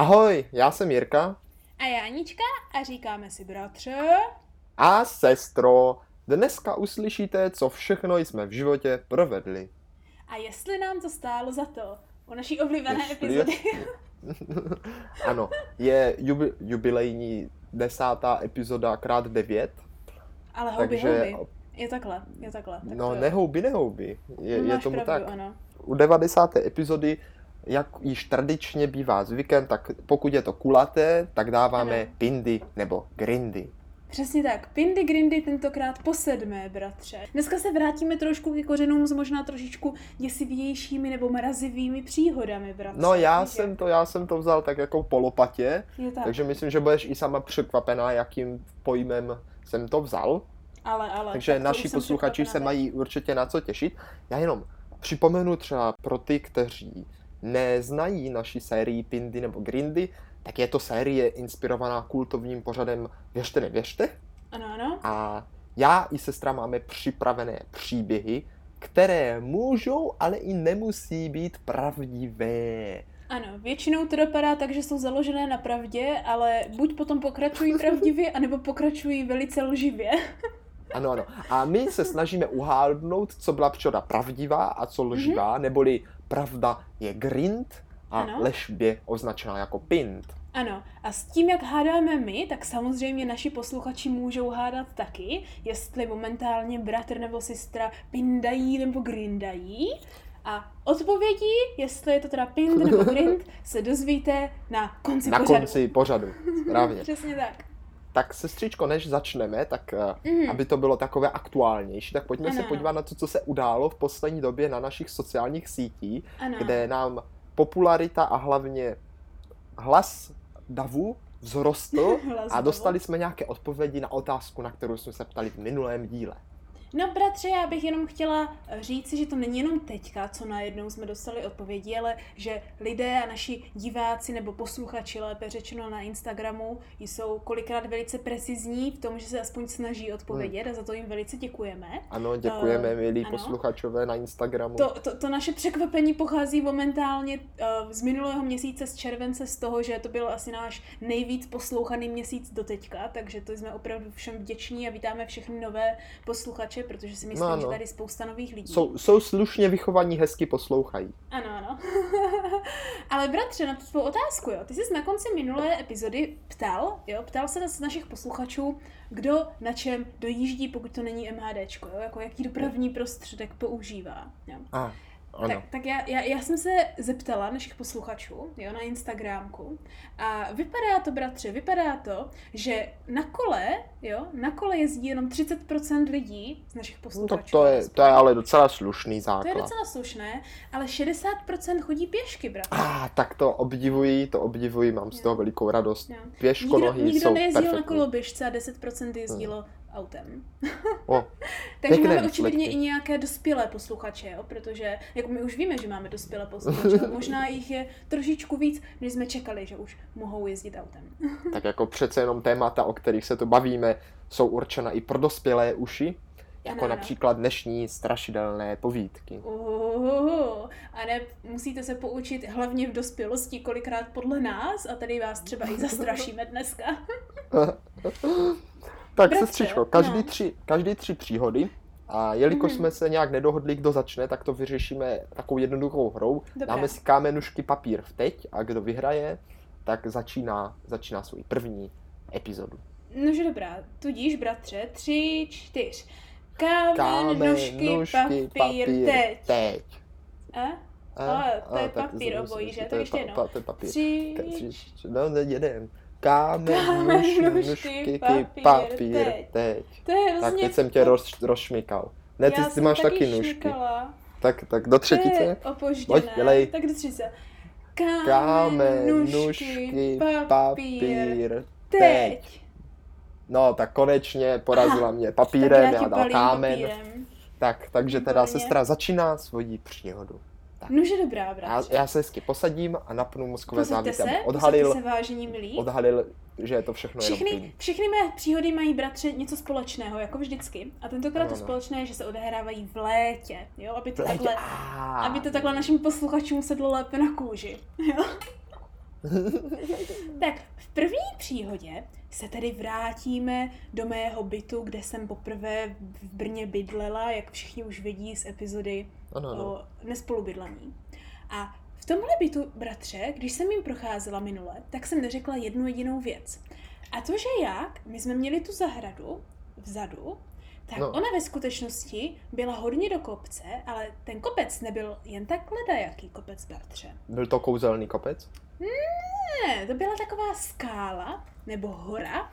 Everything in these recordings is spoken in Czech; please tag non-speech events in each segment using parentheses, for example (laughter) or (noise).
Ahoj, já jsem Jirka. A já Anička a říkáme si bratře. A sestro, dneska uslyšíte, co všechno jsme v životě provedli. A jestli nám to stálo za to, u naší oblíbené jestli epizody. Je... (laughs) ano, je jubi, jubilejní desátá epizoda krát devět. Ale houby, takže... houby. Je takhle, je takhle. Tak no, nehouby, nehouby. Je, je tomu pravdu, tak. Ano. U devadesáté epizody jak již tradičně bývá zvykem, tak pokud je to kulaté, tak dáváme ano. pindy nebo grindy. Přesně tak. Pindy Grindy tentokrát po sedmé, bratře. Dneska se vrátíme trošku k kořenům s možná trošičku děsivějšími nebo mrazivými příhodami, bratře. No já jsem to, já jsem to vzal tak jako polopatě, tak. takže myslím, že budeš i sama překvapená, jakým pojmem jsem to vzal. Ale, ale. Takže tak naši posluchači se mají určitě na co těšit. Já jenom připomenu třeba pro ty, kteří neznají naši sérii Pindy nebo Grindy, tak je to série inspirovaná kultovním pořadem Věřte, nevěřte. Ano, ano. A já i sestra máme připravené příběhy, které můžou, ale i nemusí být pravdivé. Ano, většinou to dopadá tak, že jsou založené na pravdě, ale buď potom pokračují (laughs) pravdivě, anebo pokračují velice lživě. (laughs) Ano, ano. A my se snažíme uhádnout, co byla včera pravdivá a co lživá, mm-hmm. neboli pravda je grind a ano. lež je označená jako pint. Ano, a s tím, jak hádáme my, tak samozřejmě naši posluchači můžou hádat taky, jestli momentálně bratr nebo sestra pindají nebo grindají. A odpovědi, jestli je to teda pind nebo grind, (laughs) se dozvíte na konci na pořadu. Na konci pořadu, správně. (laughs) Přesně tak. Tak sestřičko, než začneme, tak mm. aby to bylo takové aktuálnější, tak pojďme ano. se podívat na to, co se událo v poslední době na našich sociálních sítích, ano. kde nám popularita a hlavně hlas davu vzrostl (laughs) a dostali jsme nějaké odpovědi na otázku, na kterou jsme se ptali v minulém díle. No bratře, já bych jenom chtěla říct, že to není jenom teďka, co najednou jsme dostali odpovědi, ale že lidé a naši diváci nebo posluchači, lépe řečeno na Instagramu, jsou kolikrát velice precizní v tom, že se aspoň snaží odpovědět hmm. a za to jim velice děkujeme. Ano, děkujeme, uh, milí ano. posluchačové na Instagramu. To, to, to naše překvapení pochází momentálně uh, z minulého měsíce, z července, z toho, že to byl asi náš nejvíc poslouchaný měsíc do teďka, takže to jsme opravdu všem vděční a vítáme všechny nové posluchače posluchače, protože si myslím, no, no. že tady spousta nových lidí. Jsou, jsou slušně vychovaní, hezky poslouchají. Ano, ano. (laughs) Ale bratře, na tu tvou otázku, jo. Ty jsi na konci minulé epizody ptal, jo, ptal se z našich posluchačů, kdo na čem dojíždí, pokud to není MHDčko, jo, jako jaký dopravní prostředek používá. Jo. Ah. Ano. Tak, tak já, já, já jsem se zeptala našich posluchačů, jo, na Instagramku a vypadá to, bratře, vypadá to, že na kole, jo, na kole jezdí jenom 30% lidí z našich posluchačů. No, tak to je, to je ale docela slušný základ. To je docela slušné, ale 60% chodí pěšky, bratře. Ah, tak to obdivuji, to obdivuji, mám z toho velikou radost. Pěško nikdo, nikdo jsou nejezdil perfektní. na koloběžce a 10% jezdilo hmm autem. O, (laughs) Takže máme očividně i nějaké dospělé posluchače, jo? protože jako my už víme, že máme dospělé posluchače, (laughs) možná jich je trošičku víc, než jsme čekali, že už mohou jezdit autem. (laughs) tak jako přece jenom témata, o kterých se tu bavíme, jsou určena i pro dospělé uši, jako ano, například dnešní strašidelné povídky. Uhuhu. A ne, musíte se poučit hlavně v dospělosti, kolikrát podle nás, a tady vás třeba i zastrašíme dneska. Tak, Bratře, sestřičko, každý, no. tři, každý tři příhody a jelikož mm-hmm. jsme se nějak nedohodli, kdo začne, tak to vyřešíme takovou jednoduchou hrou. Dobrá. Dáme si kámenušky papír v teď a kdo vyhraje, tak začíná, začíná svůj první epizodu. Nože dobrá, tudíž bratře, tři, čtyř. Kámen, Kámen nůžky, nůžky papír, papír, teď. teď. A? A, Ale to a, je papír obojí, že? To, ještě jednou. Tři, no, jeden kámen, kámen nůžky, nůžky, papír, papír teď. teď. To je tak teď jsem tě roz, rozšmykal. Ne, ty, ty máš taky, nůžky. Tak, tak do třetice. To je opožděné. Pojď, dělej. Tak do třetice. Kámen, kámen nůžky, nůžky, papír, teď. No, tak konečně porazila Aha, mě papírem, já, já dal kámen. Papírem. Tak, takže teda sestra začíná svoji příhodu. Tak. Nože dobrá, bratře. Já, já se hezky posadím a napnu mozkové závity, aby odhalil, se, vážení milí. odhalil, že je to všechno všechny, jenom Všechny mé příhody mají, bratře, něco společného, jako vždycky. A tentokrát no, to no. společné je, že se odehrávají v létě, jo? Aby to, létě. takhle, aby to takhle našim posluchačům sedlo lépe na kůži, jo? (laughs) tak v první příhodě se tedy vrátíme do mého bytu, kde jsem poprvé v Brně bydlela, jak všichni už vidí z epizody ano, ano. o nespolubydlení. A v tomhle bytu, bratře, když jsem jim procházela minule, tak jsem neřekla jednu jedinou věc. A to, že jak, my jsme měli tu zahradu vzadu, tak no. ona ve skutečnosti byla hodně do kopce, ale ten kopec nebyl jen tak jaký kopec, bratře. Byl to kouzelný kopec? Ne, to byla taková skála nebo hora,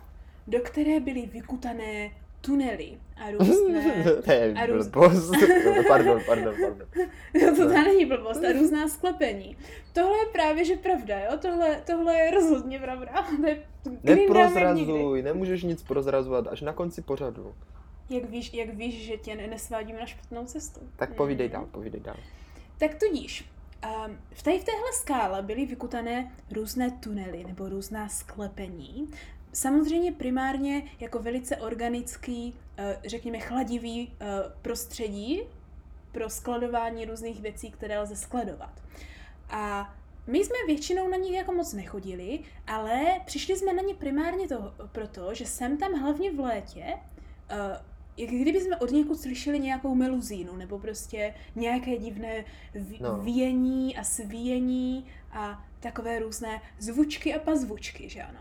do které byly vykutané tunely a různé... (laughs) ne, a růz... blbost. (laughs) pardon, pardon, pardon. No, to tam není blbost a různá sklepení. Tohle je právě, že pravda, jo? Tohle, tohle je rozhodně pravda. (laughs) To je Neprozrazuj, nemůžeš nic prozrazovat až na konci pořadu. Jak víš, jak víš, že tě nesvádím na špatnou cestu? Tak povídej dál, povídej dál. Tak tudíž, um, v, tady v téhle skále byly vykutané různé tunely nebo různá sklepení. Samozřejmě primárně jako velice organický, uh, řekněme chladivý uh, prostředí pro skladování různých věcí, které lze skladovat. A my jsme většinou na nich jako moc nechodili, ale přišli jsme na ně primárně to, proto, že jsem tam hlavně v létě uh, jak kdyby jsme od někud slyšeli nějakou meluzínu, nebo prostě nějaké divné v- no. vění a svíjení a takové různé zvučky a pazvučky, že ano.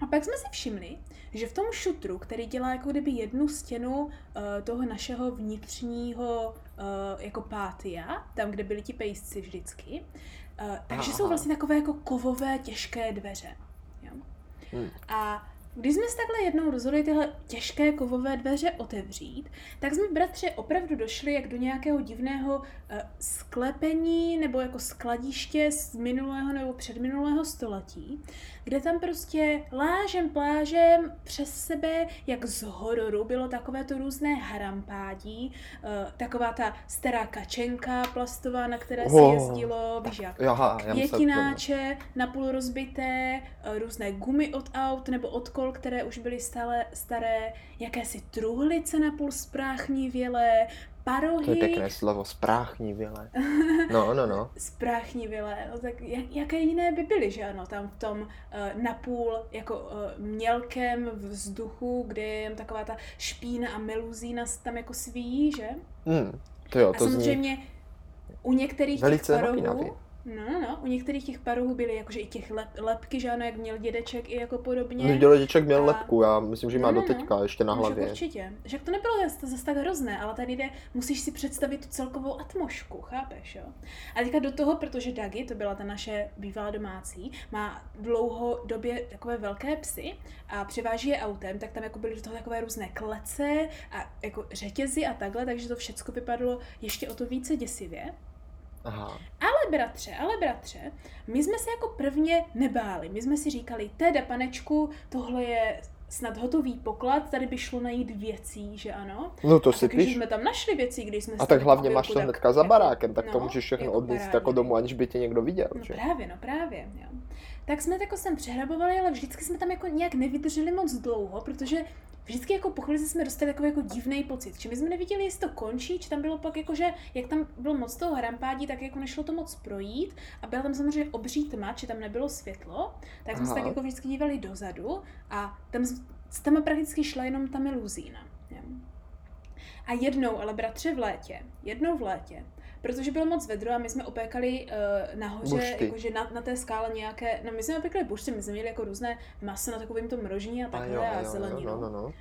A pak jsme si všimli, že v tom šutru, který dělá jako kdyby jednu stěnu uh, toho našeho vnitřního uh, jako pátia, tam, kde byli ti pejsci vždycky, uh, takže Aha. jsou vlastně takové jako kovové těžké dveře. Jo? Hmm. A když jsme se takhle jednou rozhodli tyhle těžké kovové dveře otevřít, tak jsme bratře opravdu došli jak do nějakého divného sklepení nebo jako skladiště z minulého nebo předminulého století, kde tam prostě lážem plážem přes sebe, jak z hororu, bylo takové to různé harampádí, uh, taková ta stará kačenka plastová, na které se jezdilo, víš jak, květináče napůl rozbité, uh, různé gumy od aut nebo od kol, které už byly stále staré, jakési truhlice napůl spráchnivělé, parohy. To je pěkné slovo, spráchnivělé. (laughs) No, no, no. spráchnivělé, no tak jak, jaké jiné by byly, že ano, tam v tom uh, napůl jako uh, mělkém vzduchu, kde je jen taková ta špína a meluzína tam jako svíjí, že? Mm, to jo, to a samozřejmě zní... u některých těch parohů, No, no, no, u některých těch parohů byly jakože i těch lep, lepky, že ano, jak měl dědeček i jako podobně. No, dědeček měl a... lepku, já myslím, že má no, no, doteďka no. ještě na hlavě. No, určitě. Že to nebylo zase tak hrozné, ale tady jde, musíš si představit tu celkovou atmošku, chápeš, jo? A teďka do toho, protože Dagi, to byla ta naše bývalá domácí, má dlouhodobě takové velké psy a převáží je autem, tak tam jako byly do toho takové různé klece a jako řetězy a takhle, takže to všechno vypadalo ještě o to více děsivě. Aha. Ale bratře, ale bratře, my jsme se jako prvně nebáli. My jsme si říkali, teda panečku, tohle je snad hotový poklad, tady by šlo najít věcí, že ano? No to si píš. jsme tam našli věci, když jsme A tak hlavně máš to hnedka za barákem, tak no, to můžeš všechno jako odnést jako domů, aniž by tě někdo viděl, no že? právě, no právě, jo. Tak jsme jako sem přehrabovali, ale vždycky jsme tam jako nějak nevydrželi moc dlouho, protože vždycky jako po chvíli jsme dostali takový jako divný pocit. Či my jsme neviděli, jestli to končí, či tam bylo pak jako, že jak tam bylo moc toho hrampádí, tak jako nešlo to moc projít a byla tam samozřejmě obří tma, či tam nebylo světlo, tak jsme se tak jako vždycky dívali dozadu a tam, tam prakticky šla jenom ta meluzína. A jednou, ale bratře v létě, jednou v létě, protože bylo moc vedro a my jsme opékali uh, nahoře, jakože na, na té skále nějaké, no my jsme opékali bušty, my jsme měli jako různé maso na takovém tom mrožení a takhle a, jo, a zeleninu. Jo, no, no, no.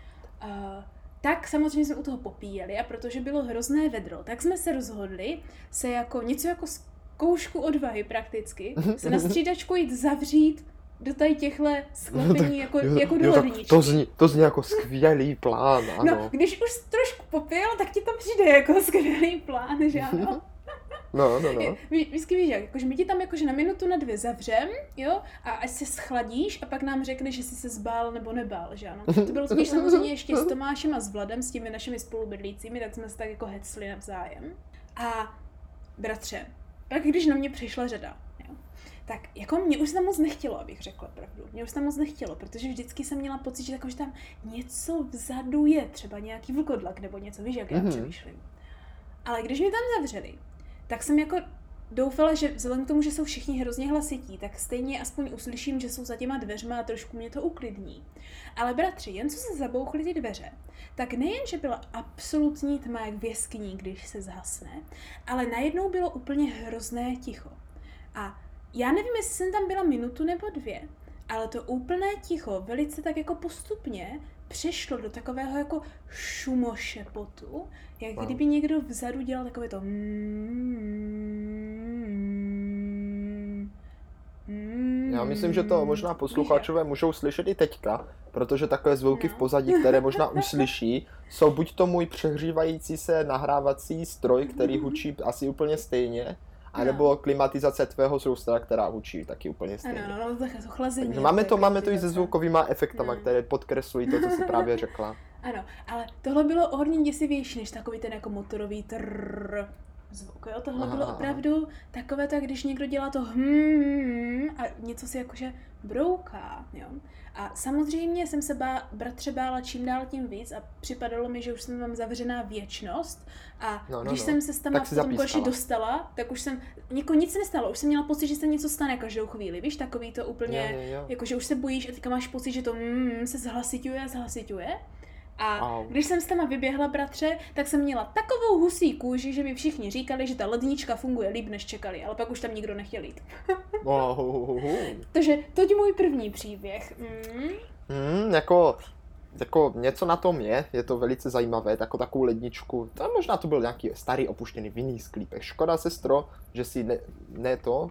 Uh, tak samozřejmě jsme u toho popíjeli a protože bylo hrozné vedro, tak jsme se rozhodli se jako něco jako zkoušku odvahy prakticky, (laughs) se na střídačku jít zavřít do tady těchto sklepení no, jako, jo, jako do jo, to, zní, to zní jako skvělý plán, no, ano. No, když už trošku popil, tak ti to přijde jako skvělý plán, že ano? (laughs) No, no, no. Ví, vždycky víš jak, jakože my ti tam jakože na minutu na dvě zavřem, jo, a až se schladíš a pak nám řekneš, že jsi se zbál nebo nebál, že ano. To bylo spíš samozřejmě ještě s Tomášem a s Vladem, s těmi našimi spolubydlícími, tak jsme se tak jako hecli navzájem. A bratře, pak když na mě přišla řada, tak jako mě už se tam moc nechtělo, abych řekla pravdu. Mě už se tam moc nechtělo, protože vždycky jsem měla pocit, že, jako, že tam něco vzadu je, třeba nějaký vlkodlak nebo něco, víš, jak já mm-hmm. přemýšlím. Ale když mě tam zavřeli, tak jsem jako doufala, že vzhledem k tomu, že jsou všichni hrozně hlasití, tak stejně aspoň uslyším, že jsou za těma dveřma a trošku mě to uklidní. Ale bratři, jen co se zabouchly ty dveře, tak nejen, že byla absolutní tma jak v jeskyni, když se zhasne, ale najednou bylo úplně hrozné ticho. A já nevím, jestli jsem tam byla minutu nebo dvě, ale to úplné ticho velice tak jako postupně přešlo do takového jako šumošepotu, jak wow. kdyby někdo vzadu dělal takové to já myslím, že to možná posluchačové můžou slyšet i teďka, protože takové zvuky no. v pozadí, které možná (laughs) uslyší, jsou buď to můj přehřívající se nahrávací stroj, který hučí asi úplně stejně, a nebo no. klimatizace tvého soustra, která učí taky úplně stejně. Ano, no, to chlazení. Takže máme to, máme to i se zvukovýma efektama, no. které podkreslují to, co jsi právě řekla. (laughs) Ano, ale tohle bylo hodně děsivější, než takový ten jako motorový trrr zvuk, jo? Tohle Aha. bylo opravdu takové to, když někdo dělá to hmm a něco si jakože brouká, jo? A samozřejmě jsem se bá, bratře bála čím dál tím víc a připadalo mi, že už jsem tam zavřená věčnost a no, no, když no. jsem se tam potom konečně dostala, tak už jsem, jako nic nestalo, už jsem měla pocit, že se něco stane každou chvíli, víš, takový to úplně, jo, jo, jo. jako že už se bojíš a teďka máš pocit, že to mm, se zhlasituje a zhlasituje. A wow. když jsem s tam vyběhla, bratře, tak jsem měla takovou husí kůži, že mi všichni říkali, že ta lednička funguje líp, než čekali, ale pak už tam nikdo nechtěl jít. (laughs) wow. Takže toť můj první příběh. Mm. Mm, jako jako něco na tom je, je to velice zajímavé, jako takovou ledničku, to možná to byl nějaký starý opuštěný vinný sklípek. Škoda, sestro, že si ne, ne to,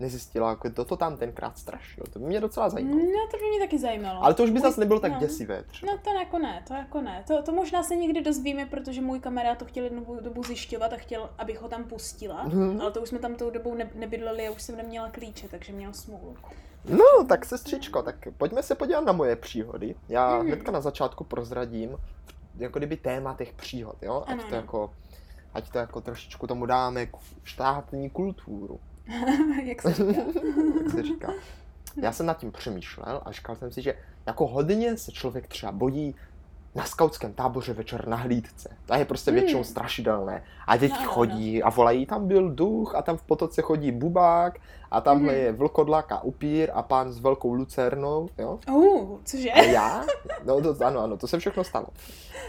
nezjistila, jako kdo to tam tenkrát strašil. To by mě docela zajímalo. No, to by mě taky zajímalo. Ale to už by zase nebylo tak no. děsivé. Třeba. No to jako ne, to jako ne. To, to možná se někdy dozvíme, protože můj kamarád to chtěl jednu dobu zjišťovat a chtěl, abych ho tam pustila, mm-hmm. ale to už jsme tam tou dobou ne, nebydleli a už jsem neměla klíče, takže měl smůlu. No, tak sestřičko, tak pojďme se podívat na moje příhody. Já mm. hnedka na začátku prozradím, jako kdyby téma těch příhod, jo? Ať ano, to jako, ať to jako trošičku tomu dáme štátní kulturu. (laughs) Jak se říká. (laughs) Jak se říká. Já jsem nad tím přemýšlel a říkal jsem si, že jako hodně se člověk třeba bojí na skautském táboře večer na hlídce. To je prostě hmm. většinou strašidelné. A děti no, chodí a volají, tam byl duch a tam v potoce chodí bubák a tamhle hmm. je vlkodlak a upír a pán s velkou lucernou, jo? Uh, cože? A já, no to, ano, ano, to se všechno stalo.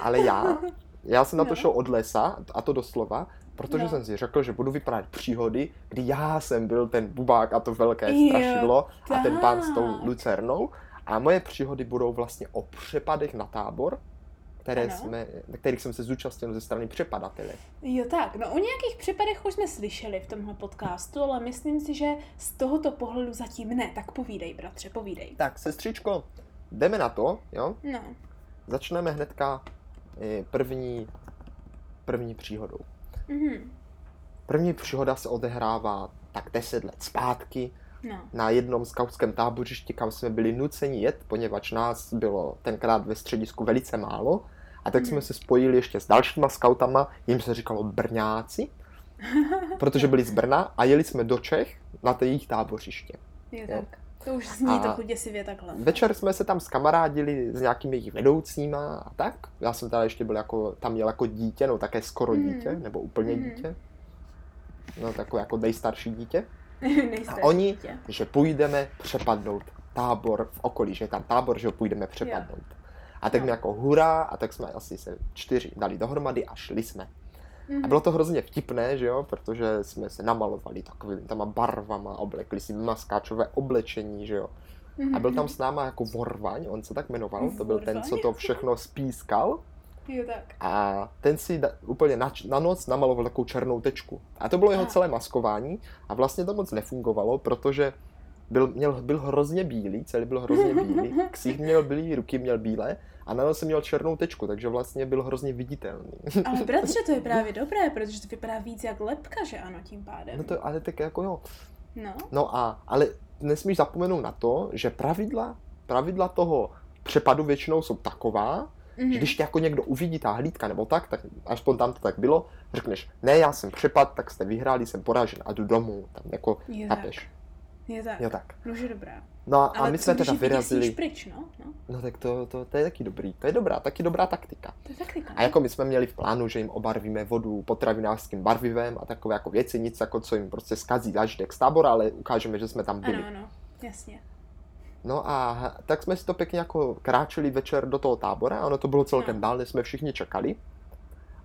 Ale já, (laughs) já jsem na to no. šel od lesa, a to doslova, protože no. jsem si řekl, že budu vyprávět příhody, kdy já jsem byl ten bubák a to velké strašidlo a ten pán s tou lucernou. A moje příhody budou vlastně o přepadech na tábor, které jsme, kterých jsem se zúčastnil ze strany přepadatele. Jo tak, no o nějakých přepadech už jsme slyšeli v tomhle podcastu, ale myslím si, že z tohoto pohledu zatím ne. Tak povídej, bratře, povídej. Tak, sestřičko, jdeme na to, jo? No. Začneme hnedka eh, první, první příhodou. Mm-hmm. První příhoda se odehrává tak 10 let zpátky no. na jednom skautském tábořišti, kam jsme byli nuceni jet, poněvadž nás bylo tenkrát ve středisku velice málo. A tak mm. jsme se spojili ještě s dalšíma skautama, jim se říkalo Brňáci, (laughs) protože byli z Brna a jeli jsme do Čech na té jejich tábořiště. Je tak. To už zní a trochu děsivě takhle. Večer jsme se tam skamarádili s nějakými jejich vedoucíma a tak. Já jsem teda ještě byl jako, tam měl jako dítě, no také skoro mm. dítě, nebo úplně mm. dítě. No takové jako nejstarší dítě. (laughs) nejstarší a oni, dítě. že půjdeme přepadnout tábor v okolí, že je tam tábor, že ho půjdeme přepadnout. Jo. A tak no. mi jako hurá, a tak jsme asi se čtyři dali dohromady a šli jsme. Mm-hmm. A bylo to hrozně vtipné, že jo, protože jsme se namalovali takovými tam barvama, oblekli si maskáčové oblečení, že jo. Mm-hmm. A byl tam s náma jako Vorvaň, on se tak jmenoval, Vorvaň? to byl ten, co to všechno spískal. Jo, tak. A ten si da, úplně na, na noc namaloval takovou černou tečku. A to bylo jeho celé maskování a vlastně to moc nefungovalo, protože byl, měl, byl hrozně bílý, celý byl hrozně bílý, (laughs) ksích měl bílý, ruky měl bílé a na jsem měl černou tečku, takže vlastně byl hrozně viditelný. (laughs) Ale bratře, to je (laughs) právě dobré, protože to vypadá víc jak lepka, že ano, tím pádem. No to, ale tak jako jo. No. No a, ale nesmíš zapomenout na to, že pravidla, pravidla toho přepadu většinou jsou taková, mm-hmm. že když tě jako někdo uvidí ta hlídka nebo tak, tak aspoň tam to tak bylo, řekneš, ne, já jsem přepad, tak jste vyhráli, jsem poražen a jdu domů, tam jako, chápeš. Je tak. Jo tak. No, že dobrá. No a Ale my jsme teda vyrazili. pryč, no? no? No tak to, to, to, je taky dobrý. To je dobrá, taky dobrá taktika. To je taktika. A jako my jsme měli v plánu, že jim obarvíme vodu potravinářským barvivem a takové jako věci, nic jako co jim prostě skazí zážitek z tábora, ale ukážeme, že jsme tam byli. Ano, ano, jasně. No a tak jsme si to pěkně jako kráčeli večer do toho tábora, ono to bylo celkem no. dál, jsme všichni čekali.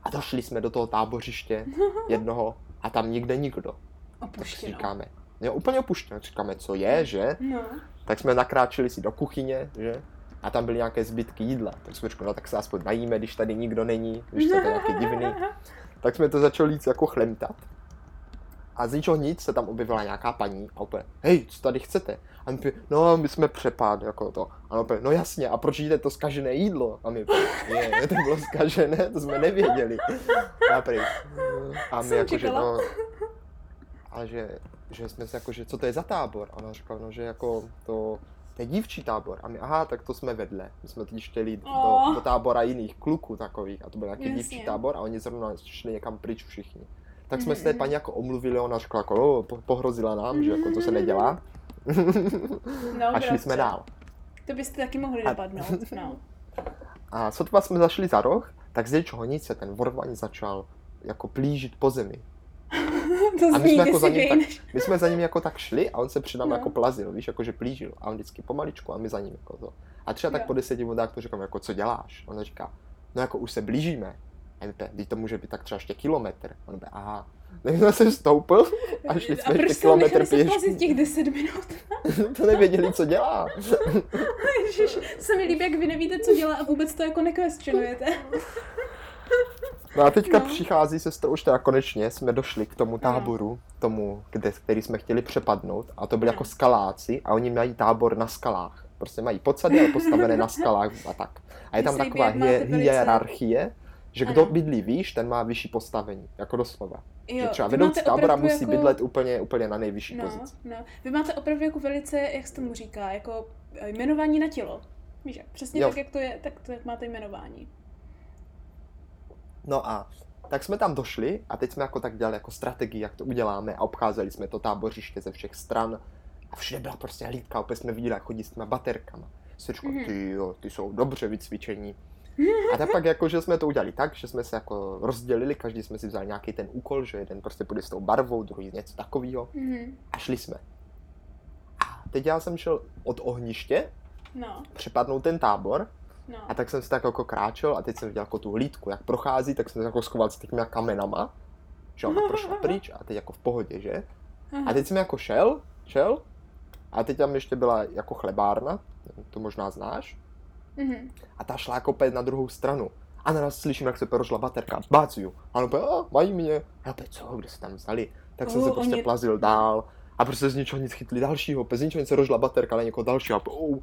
A došli jsme do toho tábořiště (laughs) jednoho a tam nikde nikdo. Opuštěno. Tak říkáme, jo, úplně opuštěno. Říkáme, co je, že? No. Tak jsme nakráčeli si do kuchyně, že? A tam byly nějaké zbytky jídla. Tak jsme řekli, no tak se aspoň najíme, když tady nikdo není, když to je nějaký divný. (laughs) Tak jsme to začali jít jako chlemtat. A z ničeho nic se tam objevila nějaká paní a úplně, hej, co tady chcete? A my, no, my jsme přepad, jako to. A on no jasně, a proč jíte to skažené jídlo? A my, je, to bylo skažené, to jsme nevěděli. A, prý, a my jako, že no, a že, že jsme se jako, že co to je za tábor? A ona říkala, no, že jako to, to je dívčí tábor. A my, aha, tak to jsme vedle. My jsme totiž chtěli jít oh. do, do, tábora jiných kluků takových. A to byl nějaký Jasně. dívčí tábor a oni zrovna šli někam pryč všichni. Tak jsme mm-hmm. se té paní jako omluvili, ona řekla jako, oh, pohrozila nám, že jako to se nedělá. No, a šli jsme dál. To byste taky mohli dopadnout, no. A sotva jsme zašli za roh, tak z něčeho nic se ten vorvaň začal jako plížit po zemi. To a my jsme, jako za ním tak, my jsme za ním jako tak šli a on se při nám no. jako plazil, víš, jako že plížil. A on vždycky pomaličku a my za ním jako to. A třeba tak jo. po deseti minutách to říkám, jako co děláš? On říká, no jako už se blížíme. A my, to může být tak třeba ještě kilometr. On by, aha. (laughs) Tak jsme se stoupil a šli jsme ještě kilometr pěšky. těch 10 minut? (laughs) to nevěděli, co dělá. (laughs) Ježiš, se mi líbí, jak vy nevíte, co dělá a vůbec to jako nekvestionujete. No a teďka no. přichází sestra už teda konečně, jsme došli k tomu táboru, tomu, kde, který jsme chtěli přepadnout a to byli no. jako skaláci a oni mají tábor na skalách. Prostě mají podsady, ale postavené na skalách a tak. A je tam taková hierarchie, že kdo ano. bydlí výš, ten má vyšší postavení, jako doslova. Jo, že třeba vedoucí tábora musí jako... bydlet úplně, úplně na nejvyšší no, pozici. No. Vy máte opravdu jako velice, jak se tomu říká, jako eh, jmenování na tělo. Víš, přesně jo. tak, jak to je, tak to jak máte jmenování. No a tak jsme tam došli a teď jsme jako tak dělali jako strategii, jak to uděláme a obcházeli jsme to tábořiště ze všech stran a všude byla prostě hlídka, opět jsme viděli, jak chodí s těma baterkama. Jsi mm-hmm. ty jo, ty jsou dobře vycvičení. A tak pak jako, že jsme to udělali tak, že jsme se jako rozdělili, každý jsme si vzali nějaký ten úkol, že jeden prostě půjde s tou barvou, druhý něco takového mm-hmm. a šli jsme. A teď já jsem šel od ohniště, no. přepadnout ten tábor No. A tak jsem si tak jako kráčel a teď jsem viděl jako tu hlídku, jak prochází, tak jsem se jako schoval s těmi kamenama, že ona prošla (laughs) pryč a teď jako v pohodě, že? A teď jsem jako šel, šel a teď tam ještě byla jako chlebárna, to možná znáš. Mm-hmm. A ta šla jako na druhou stranu. A naraz slyším, jak se perošla baterka. Báciu. A on a mají mě. A já co, kde se tam vzali? Tak jsem uh, se prostě oni... plazil dál. A prostě z ničeho nic chytli dalšího. Bez ničeho nic se rožla baterka na někoho dalšího. A oh,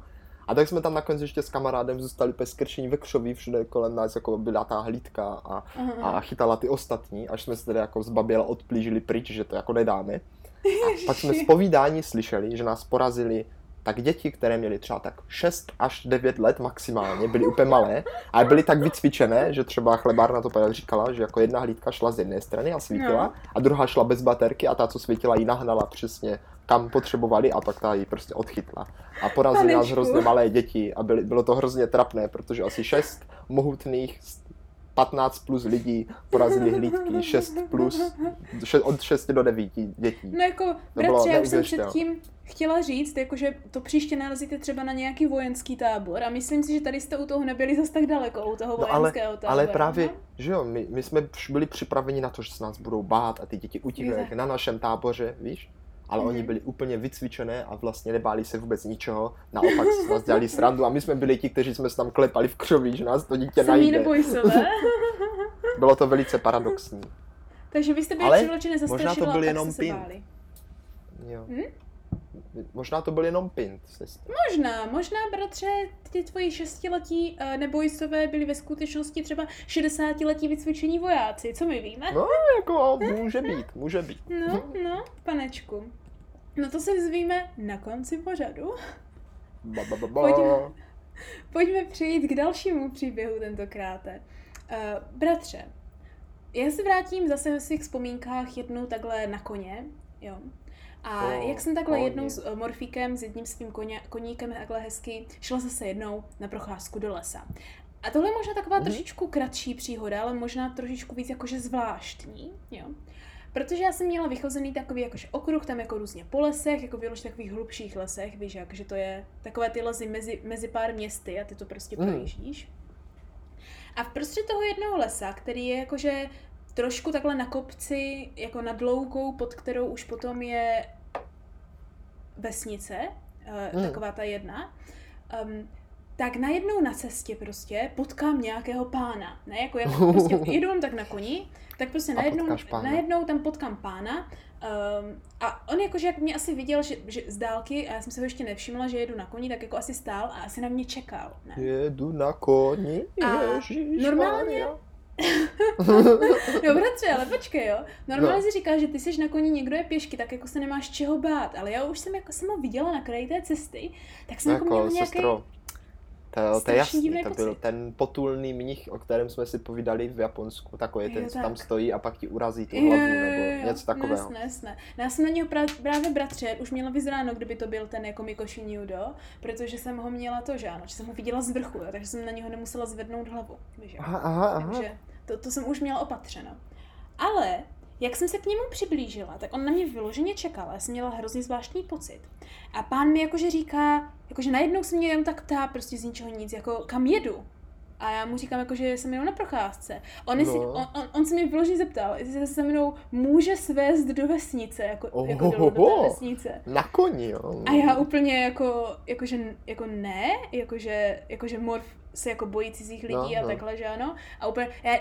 a tak jsme tam nakonec ještě s kamarádem zůstali bez krčení ve křoví, všude kolem nás jako byla ta hlídka a, a chytala ty ostatní, až jsme se tedy jako zbaběla odplížili pryč, že to jako nedáme. A (laughs) pak jsme z povídání slyšeli, že nás porazili tak děti, které měly třeba tak 6 až 9 let maximálně, byly úplně malé, ale byly tak vycvičené, že třeba chlebárna to říkala, že jako jedna hlídka šla z jedné strany a svítila no. a druhá šla bez baterky a ta, co svítila, ji nahnala přesně kam potřebovali a pak ta ji prostě odchytla. A porazili nás hrozně malé děti a byly, bylo to hrozně trapné, protože asi šest mohutných 15 plus lidí porazili hlídky, 6 plus, od 6 do 9 dětí. No jako, bratře, já už jsem předtím chtěla říct, jako, že to příště narazíte třeba na nějaký vojenský tábor a myslím si, že tady jste u toho nebyli zase tak daleko, u toho no, vojenského ale, tábora. Ale právě, no? že jo, my, my jsme byli připraveni na to, že se nás budou bát a ty děti utíkají na našem táboře, víš? Ale mm-hmm. oni mhm. byli úplně vycvičené a vlastně nebáli se vůbec ničeho. Naopak se nás dělali (laughs) srandu a my jsme byli ti, kteří jsme se tam klepali v křoví, že nás to dítě Samý najde. neboj se, (laughs) Bylo to velice paradoxní. Takže vy jste byli přivlečené možná to byl jenom pin. Jo. Hm? Možná to byl jenom pint. Možná, možná, bratře, ty tvoji šestiletí uh, nebojsové byli ve skutečnosti třeba 60-letí vycvičení vojáci, co my víme? No, jako může být, může být. No, no, panečku. No to se vzvíme na konci pořadu. Ba, ba, ba, ba. Pojďme, pojďme přejít k dalšímu příběhu tentokrát. Uh, bratře, já se vrátím zase ve svých vzpomínkách jednou takhle na koně, jo. A oh, jak jsem takhle oh, jednou s uh, Morfíkem, s jedním svým koně, koníkem takhle hezky, šla zase jednou na procházku do lesa. A tohle je možná taková mm. trošičku kratší příhoda, ale možná trošičku víc jakože zvláštní, jo. Protože já jsem měla vychozený takový jakože okruh, tam jako různě po lesech, jako vyloženě takových hlubších lesech, víš, jakože to je takové ty lezy mezi, mezi pár městy a ty to prostě mm. projíždíš. A v prostředí toho jednoho lesa, který je jakože trošku takhle na kopci, jako nad loukou, pod kterou už potom je vesnice, mm. taková ta jedna, um, tak najednou na cestě prostě potkám nějakého pána. Ne, jako jak (laughs) prostě jedu tak na koni, tak prostě najednou, najednou tam potkám pána um, a on jakože jak mě asi viděl, že, že z dálky, a já jsem se ho ještě nevšimla, že jedu na koni, tak jako asi stál a asi na mě čekal. Ne? Jedu na koni, Ježíš normálně, (laughs) no bratře, ale počkej, jo. Normálně no. si říká, že ty jsi na koni, někdo je pěšky, tak jako se nemáš čeho bát, ale já už jsem jako jsem ho viděla na kraji té cesty, tak jsem jako, jako měla nějaký... To, to je jasný, to byl ten potulný mních, o kterém jsme si povídali v Japonsku, takový ten, co tak. tam stojí a pak ti urazí tu hlavu, jo, nebo jo, něco takového. Ne, ne, ne. Já jsem na něho právě bratře už měla vyzráno, kdyby to byl ten jako Mikoshi Nudo, protože jsem ho měla to, že ano, že jsem ho viděla z vrchu, takže jsem na něho nemusela zvednout hlavu. Víš, aha, aha, aha. Takže to, to jsem už měla opatřeno. Ale jak jsem se k němu přiblížila, tak on na mě vyloženě čekal, já jsem měla hrozně zvláštní pocit. A pán mi jakože říká, jakože najednou se mě jen tak ptá prostě z ničeho nic, jako kam jedu. A já mu říkám, jako, že jsem jenom na procházce. On, no. si, on, on, on se mi vyloženě zeptal, jestli se se mnou může svést do vesnice, jako, oh, jako do, do té vesnice. Na koni, jo. A já úplně jako, jakože, jako ne, jakože, jakože morf se jako bojí cizích lidí no, a no. takhle, že ano. A úplně, já,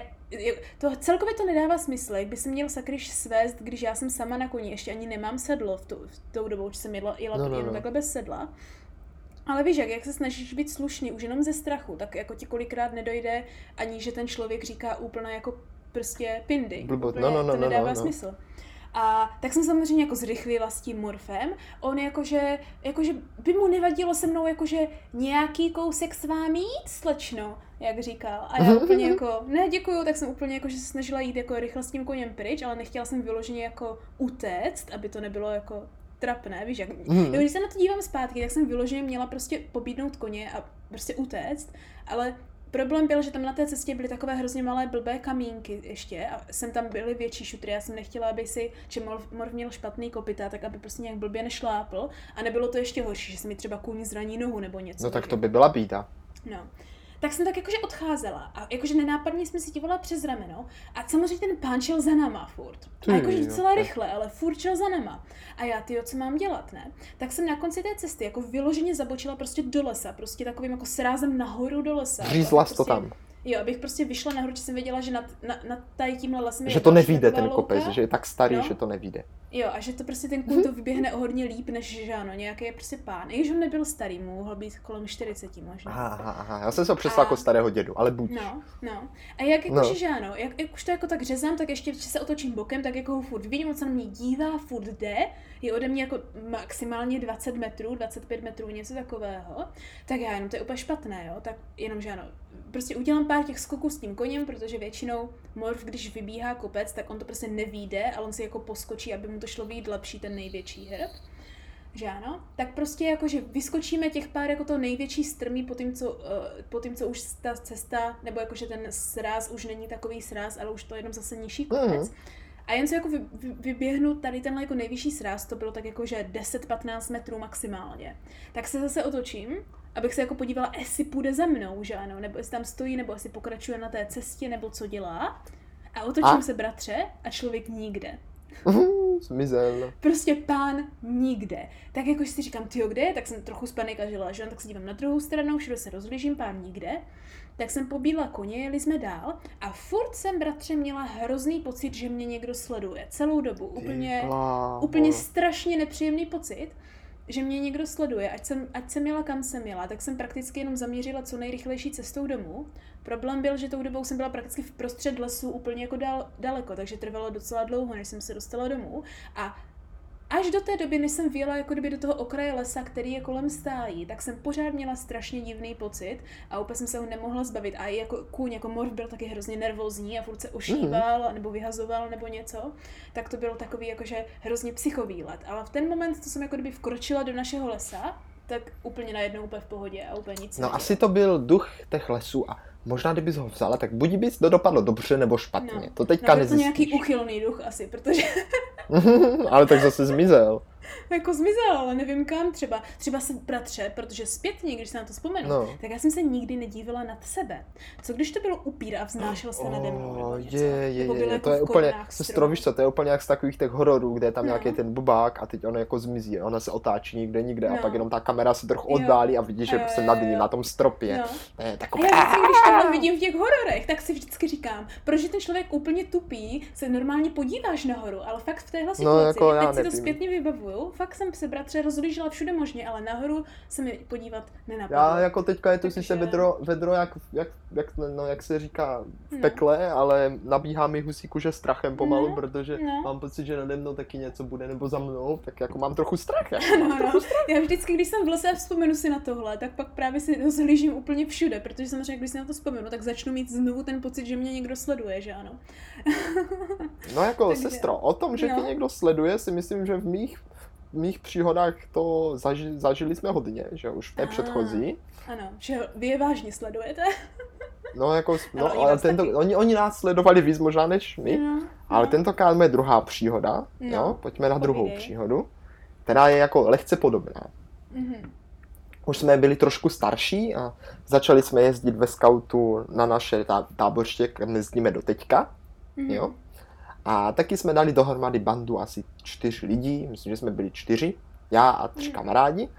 to celkově to nedává smysl, jak by se měl sakryš svést, když já jsem sama na koni, ještě ani nemám sedlo v, tu, v tou dobou, už jsem jela, jela no, no, jenom no. takhle bez sedla. Ale víš, jak, jak se snažíš být slušný už jenom ze strachu, tak jako ti kolikrát nedojde ani, že ten člověk říká úplně jako prostě pindy. Blbot. no, no, no, to no, nedává no, no. smysl. A tak jsem samozřejmě jako zrychlila s tím morfem. On jakože, jakože by mu nevadilo se mnou jakože nějaký kousek s vámi jít, slečno, jak říkal. A já úplně (laughs) jako, ne děkuju, tak jsem úplně jako, že se snažila jít jako rychle s tím koněm pryč, ale nechtěla jsem vyloženě jako utéct, aby to nebylo jako trapné, víš, jak... Mm. Jo, když se na to dívám zpátky, tak jsem vyloženě měla prostě pobídnout koně a prostě utéct, ale Problém byl, že tam na té cestě byly takové hrozně malé blbé kamínky ještě a jsem tam byly větší šutry. Já jsem nechtěla, aby si, že Morv měl špatný kopita, tak aby prostě nějak blbě nešlápl. A nebylo to ještě horší, že se mi třeba kůň zraní nohu nebo něco. No tak to by byla bída. No tak jsem tak jakože odcházela a jakože nenápadně jsme si dívala přes rameno a samozřejmě ten pán šel za náma furt. A jakože docela rychle, ale furt šel za náma. A já, ty, co mám dělat, ne? Tak jsem na konci té cesty jako vyloženě zabočila prostě do lesa, prostě takovým jako srázem nahoru do lesa. Řízla prostě, to tam. Jo, abych prostě vyšla nahoru, že jsem věděla, že nad, na, nad tady tímhle lesem Že to nevíde ten kopec, že je tak starý, no. že to nevíde. Jo, a že to prostě ten kůň to vyběhne o hodně líp, než že ano, nějaký je prostě pán. I když on nebyl starý, mohl být kolem 40 možná. Aha, aha, aha. já jsem se ho představil jako starého dědu, ale buď. No, no. A jak jako, no. že ano, jak, jak, už to jako tak řezám, tak ještě, když se otočím bokem, tak jako ho furt vidím, on se na mě dívá, furt jde, je ode mě jako maximálně 20 metrů, 25 metrů, něco takového, tak já jenom to je úplně špatné, jo, tak jenom, že ano, prostě udělám pár těch skoků s tím koněm, protože většinou morf, když vybíhá kopec, tak on to prostě nevíde, ale on si jako poskočí, aby mu to šlo být lepší ten největší hrb. Že ano? Tak prostě jako, že vyskočíme těch pár jako to největší strmí po tím, co, uh, po tím, co už ta cesta, nebo jako, že ten sráz už není takový sráz, ale už to je jenom zase nižší kopec. Mm. A jen co jako vy, vy, vyběhnu tady tenhle jako nejvyšší sráz, to bylo tak jako, že 10-15 metrů maximálně. Tak se zase otočím abych se jako podívala, jestli půjde za mnou, že ano, nebo jestli tam stojí, nebo jestli pokračuje na té cestě, nebo co dělá. A otočím a? se, bratře, a člověk nikde. Zmizel. Prostě pán nikde. Tak jako si říkám, ty kde je, tak jsem trochu spanikažila, že tak se dívám na druhou stranu, všude se rozlížím, pán nikde. Tak jsem pobídla koně, jeli jsme dál a furt jsem, bratře, měla hrozný pocit, že mě někdo sleduje. Celou dobu. Úplně, úplně strašně nepříjemný pocit že mě někdo sleduje, ať jsem, ať jsem jela kam jsem jela, tak jsem prakticky jenom zamířila co nejrychlejší cestou domů. Problém byl, že tou dobou jsem byla prakticky v prostřed lesu úplně jako dal, daleko, takže trvalo docela dlouho, než jsem se dostala domů. A až do té doby, než jsem vyjela jako kdyby do toho okraje lesa, který je kolem stájí, tak jsem pořád měla strašně divný pocit a úplně jsem se ho nemohla zbavit. A i jako kůň, jako morf byl taky hrozně nervózní a furt se ošíval mm-hmm. nebo vyhazoval nebo něco, tak to bylo takový jakože hrozně psychový let. Ale v ten moment, co jsem jako kdyby vkročila do našeho lesa, tak úplně najednou úplně v pohodě a úplně nic. No asi to byl duch těch lesů a možná kdybys ho vzala, tak buď bys to dopadlo dobře nebo špatně. No. To teďka no, to nějaký uchylný duch asi, protože... (laughs) ale tak zase zmizel. (laughs) jako zmizel, ale nevím kam třeba. Třeba se bratře, protože zpětně, když se na to vzpomenu, no. tak já jsem se nikdy nedívala nad sebe. Co když to bylo upír a vznášel se oh, nade mnou něco? Je, je, je, je. Jako to je úplně, sestro, víš co, to je úplně jak z takových těch hororů, kde je tam no. nějaký ten bubák a teď ono jako zmizí, ona se otáčí nikde, nikde no. a pak jenom ta kamera se trochu oddálí a vidíš, že se nad ní na tom stropě. No. To je takové... A já vždycky, když tohle vidím v těch hororech, tak si vždycky říkám, proč ten člověk úplně tupí, se normálně podíváš nahoru, ale fakt v téhle no, situaci, no, jako teď si to zpětně vybavuju, fakt jsem se bratře rozlížela všude možně, ale nahoru se mi podívat nenapadlo. Já jako teďka je to Takže... sice vedro, vedro jak, jak, jak, no, jak se říká v no. pekle, ale nabíhá mi husí kůže strachem pomalu, no. protože no. mám pocit, že nade mnou taky něco bude nebo za mnou, tak jako mám trochu strach. Jako (laughs) no, no. Trochu strach. Já vždycky, když jsem v lese a vzpomenu si na tohle, tak pak právě si rozhlížím úplně všude, protože samozřejmě, když si na to vzpomenu, tak začnu mít znovu ten pocit, že mě někdo sleduje, že ano. no jako (laughs) Takže... sestro, o tom, že no. tě někdo sleduje, si myslím, že v mých mých příhodách to zaži, zažili jsme hodně, že už v té předchozí. Ano, že vy je vážně sledujete. No, jako, (laughs) no, ale, ale tento, oni, oni nás sledovali víc možná než my, no, ale no. tentokrát je druhá příhoda, no. jo, pojďme na druhou Povídej. příhodu, která je jako lehce podobná. Mm-hmm. Už jsme byli trošku starší a začali jsme jezdit ve skautu na naše tá, táborště, kam jezdíme do teďka, mm-hmm. jo. A taky jsme dali dohromady bandu asi čtyř lidí, myslím, že jsme byli čtyři, já a tři kamarádi,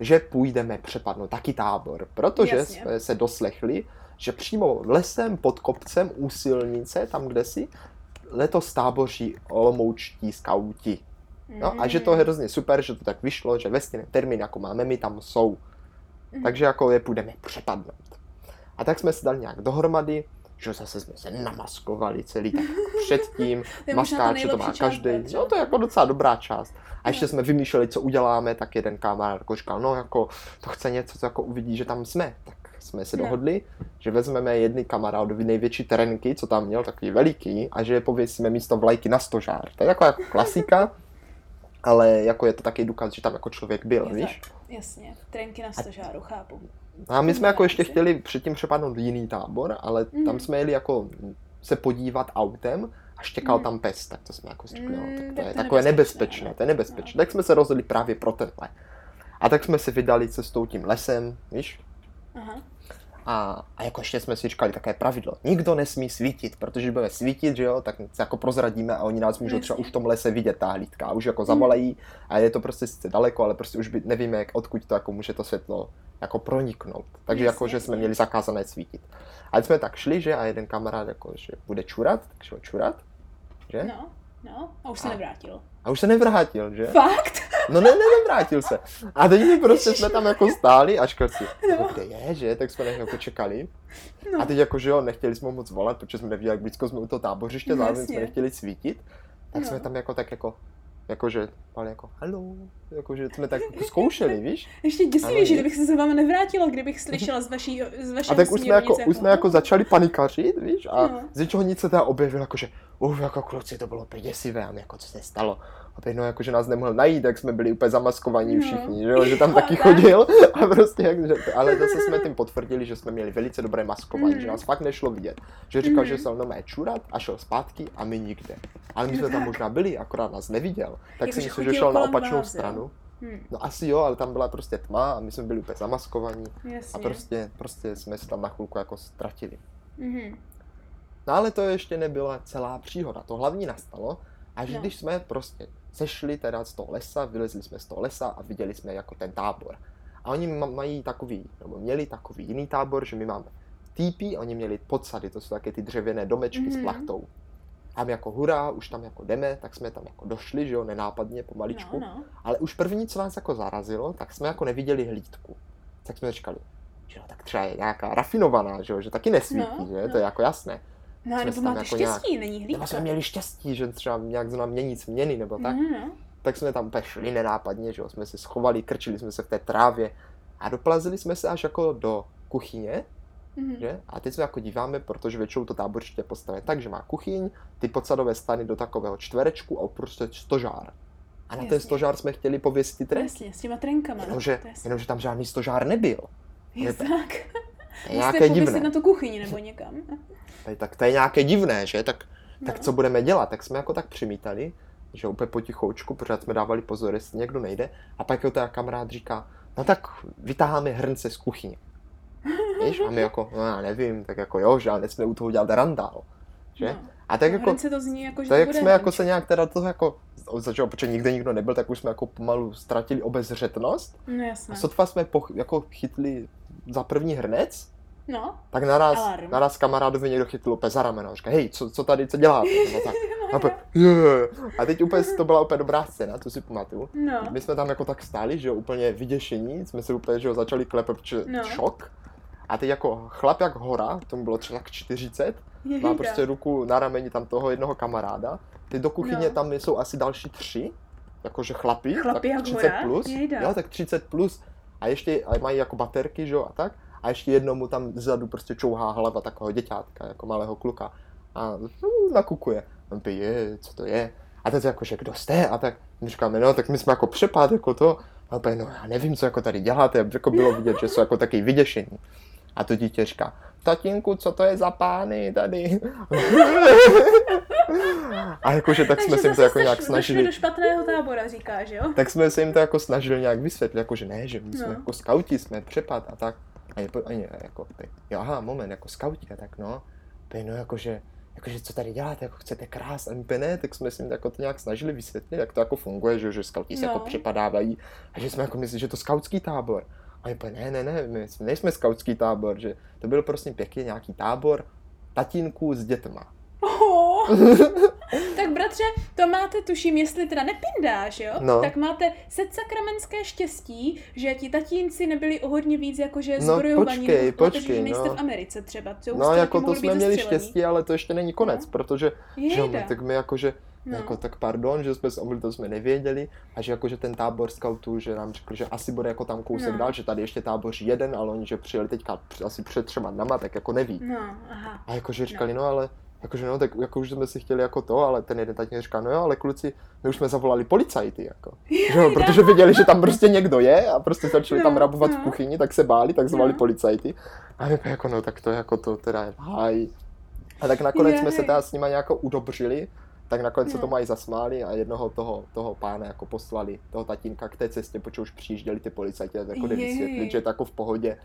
že půjdeme přepadnout taky tábor, protože Jasně. jsme se doslechli, že přímo lesem pod kopcem u silnice, tam kde si, letos táboří olomoučtí skauti. No, a že to je mm. hrozně super, že to tak vyšlo, že ve stejném termín, jako máme my, tam jsou. Mm. Takže jako je půjdeme přepadnout. A tak jsme se dali nějak dohromady, že zase jsme se namaskovali celý tak předtím, (laughs) maskáče to má každý, no to je jako docela dobrá část. A ještě jsme vymýšleli, co uděláme, tak jeden kamarád jako říkal, no jako to chce něco, co jako uvidí, že tam jsme, tak jsme se dohodli, že vezmeme jedny kamarádovi největší terenky, co tam měl, takový veliký, a že je pověsíme místo vlajky na stožár. To je taková jako klasika, (laughs) ale jako je to taky důkaz, že tam jako člověk byl, je víš? Tak, jasně, terenky na stožáru, chápu. A my jsme jako ještě chtěli předtím přepadnout jiný tábor, ale mm. tam jsme jeli jako se podívat autem a štěkal mm. tam pes, tak to jsme jako řekli, no, tak to je takové nebezpečné, to je nebezpečné. No. Tak jsme se rozhodli právě pro tenhle. A tak jsme se vydali cestou tím lesem, víš? Aha. A, a jako ještě jsme si říkali také pravidlo. Nikdo nesmí svítit, protože když budeme svítit, že jo, tak se jako prozradíme a oni nás můžou třeba už v tom lese vidět, ta hlídka. A už jako zavolají a je to prostě sice daleko, ale prostě už by, nevíme, jak, odkud to jako může to světlo jako proniknout. Takže jasně, jako, že jsme měli zakázané svítit. A jsme tak šli, že a jeden kamarád jako, že bude čurat, tak šel čurat, že? No, no, a už se a, nevrátil. A už se nevrátil, že? Fakt? No ne, ne, nevrátil se. A teď my prostě jsme tam jako stáli a si, no. kde je, že? Tak jsme jako čekali. No. A teď jako, že jo, nechtěli jsme moc volat, protože jsme nevěděli, jak blízko jsme u toho tábořiště, zároveň jsme nechtěli svítit. Tak no. jsme tam jako tak jako jakože, ale jako, halo, jakože jsme tak jako zkoušeli, víš? Ještě děsivější, kdybych se za vámi nevrátila, kdybych slyšela z vaší, z vašeho A tak už jsme jako, už jsme jako začali panikařit, víš, a no. z něčeho nic se teda objevilo, jakože, uf, jako kluci, to bylo úplně děsivé, a my jako, co se stalo? A teď no, jako, že nás nemohl najít, tak jsme byli úplně zamaskovaní no. všichni, že, jo? že tam (laughs) taky chodil a prostě, jak, že, ale zase jsme tím potvrdili, že jsme měli velice dobré maskování, mm. že nás fakt nešlo vidět. Že říkal, mm. že se mnou čurat a šel zpátky a my nikde. Ale my jsme tam možná byli, akorát nás neviděl. Tak si myslím, že šel na opačnou vás, stranu. Hmm. No asi jo, ale tam byla prostě tma a my jsme byli úplně zamaskovaní. Jasně. A prostě, prostě jsme se tam na chvilku jako ztratili. Mm-hmm. No ale to ještě nebyla celá příhoda. To hlavní nastalo, až no. když jsme prostě sešli teda z toho lesa, vylezli jsme z toho lesa a viděli jsme jako ten tábor. A oni mají takový, nebo měli takový jiný tábor, že my máme týpy, oni měli podsady, to jsou také ty dřevěné domečky mm-hmm. s mhm. plachtou. A my jako hurá, už tam jako jdeme, tak jsme tam jako došli, že jo, nenápadně, pomaličku. No, no. Ale už první, co nás jako zarazilo, tak jsme jako neviděli hlídku. Tak jsme říkali, že jo, tak třeba je nějaká rafinovaná, že jo, že taky nesvítí, no, že? No. To je jako jasné. No, nebo máte jako štěstí, nějak, není hlídka. Nebo jsme měli štěstí, že třeba nějak nám mění změny, nebo tak. Mm, no. tak jsme tam pešli nenápadně, že jo, jsme se schovali, krčili jsme se v té trávě a doplazili jsme se až jako do kuchyně, mm-hmm. že? A teď se jako díváme, protože většinou to táboriště postavené tak, že má kuchyň, ty podsadové stany do takového čtverečku a prostě stožár. A na Jasně. ten stožár jsme chtěli pověsit ty trenky. Jasně, s těma trenkama. Jenomže, jenomže tam žádný stožár nebyl. Je tak. To je nějaké divné. na tu kuchyni nebo někam. tak to je nějaké divné, že? Tak, no. tak co budeme dělat? Tak jsme jako tak přimítali, že úplně potichoučku, pořád jsme dávali pozor, jestli někdo nejde. A pak jo teda kamarád říká, no tak vytáháme hrnce z kuchyně. (laughs) Víš? A my jako, no já nevím, tak jako jo, že ale nesmíme u toho dělat randál. Že? No. A tak no, jako, to zní jako, že tak jak jsme jako se nějak teda toho jako, začal, protože nikde nikdo nebyl, tak už jsme jako pomalu ztratili obezřetnost. No jasně. A sotva jsme po, jako chytli za první hrnec, No. Tak naraz, naraz kamarádovi někdo chytl úplně za rameno. Říká, hej, co, co tady, co děláte? (laughs) No, tak. A, úplně, (laughs) yeah. a teď úplně, to byla úplně dobrá scéna, to si pamatuju. No. My jsme tam jako tak stáli, že jo, úplně vyděšení, jsme se úplně, že jo, začali klepat, protože no. šok. A teď jako chlap jak hora, tomu bylo třeba tak 40, má prostě ruku na rameni tam toho jednoho kamaráda. Ty do kuchyně no. tam jsou asi další tři, jakože chlapy, chlapy tak 30 hora? plus. Jo, tak 30 plus. A ještě a mají jako baterky, že jo, a tak. A ještě jednomu tam zadu prostě čouhá hlava takového děťátka, jako malého kluka. A hm, nakukuje. On by je, co to je? A teď jako, že kdo jste? A tak my říkáme, no, tak my jsme jako přepad, jako to. A opět, no, já nevím, co jako tady děláte, jako bylo vidět, že jsou jako taky vyděšení. A to dítě říká, tatínku, co to je za pány tady? (laughs) a jakože tak jsme se jim to jako nějak snažili. do špatného tábora, říkáš, jo? Tak jsme se jim to jako snažili nějak vysvětlit, jakože ne, že my jsme no. jako skauti, jsme přepad a tak. A je, a je, jako, ty, jo, aha, moment, jako skauti, a tak no. Ty, no, jakože, jakože co tady děláte, jako chcete krás, a my ne, tak jsme si jako to nějak snažili vysvětlit, jak to jako funguje, že, že skauti no. se jako no. přepadávají a že jsme jako mysleli, že to skautský tábor. A je ne, ne, ne, my nejsme skautský tábor, že to byl prostě pěkně nějaký tábor tatínků s dětma. Oh. tak bratře, to máte, tuším, jestli teda nepindáš, jo? No. Tak máte setsakramenské štěstí, že ti tatínci nebyli o hodně víc jakože zbrojovaní. No počkej, počkej, že nejste no. v Americe třeba. No jako to jsme měli štěstí, ale to ještě není konec, no. protože že, tak my jakože No. Jako, tak pardon, že jsme se to jsme nevěděli a že jakože ten tábor scoutů, že nám řekl, že asi bude jako tam kousek no. dál, že tady ještě tábor jeden, ale oni, že přijeli teďka asi před třema dnama, tak jako neví. No, aha. A jakože říkali, no, no ale jakože no, tak jako už jsme si chtěli jako to, ale ten jeden tatínek říká, no jo, ale kluci, my už jsme zavolali policajty, jako. že jo, protože viděli, že tam prostě někdo je a prostě začali no, tam rabovat no. v kuchyni, tak se báli, tak zavolali no. policajty. A my jako, no tak to jako to teda je háj. A tak nakonec jsme se teda s nima nějak udobřili, tak nakonec se to mají zasmáli a jednoho toho, toho pána jako poslali, toho tatínka k té cestě, protože už přijížděli ty policajti a jako vysvětlit, že je to jako v pohodě.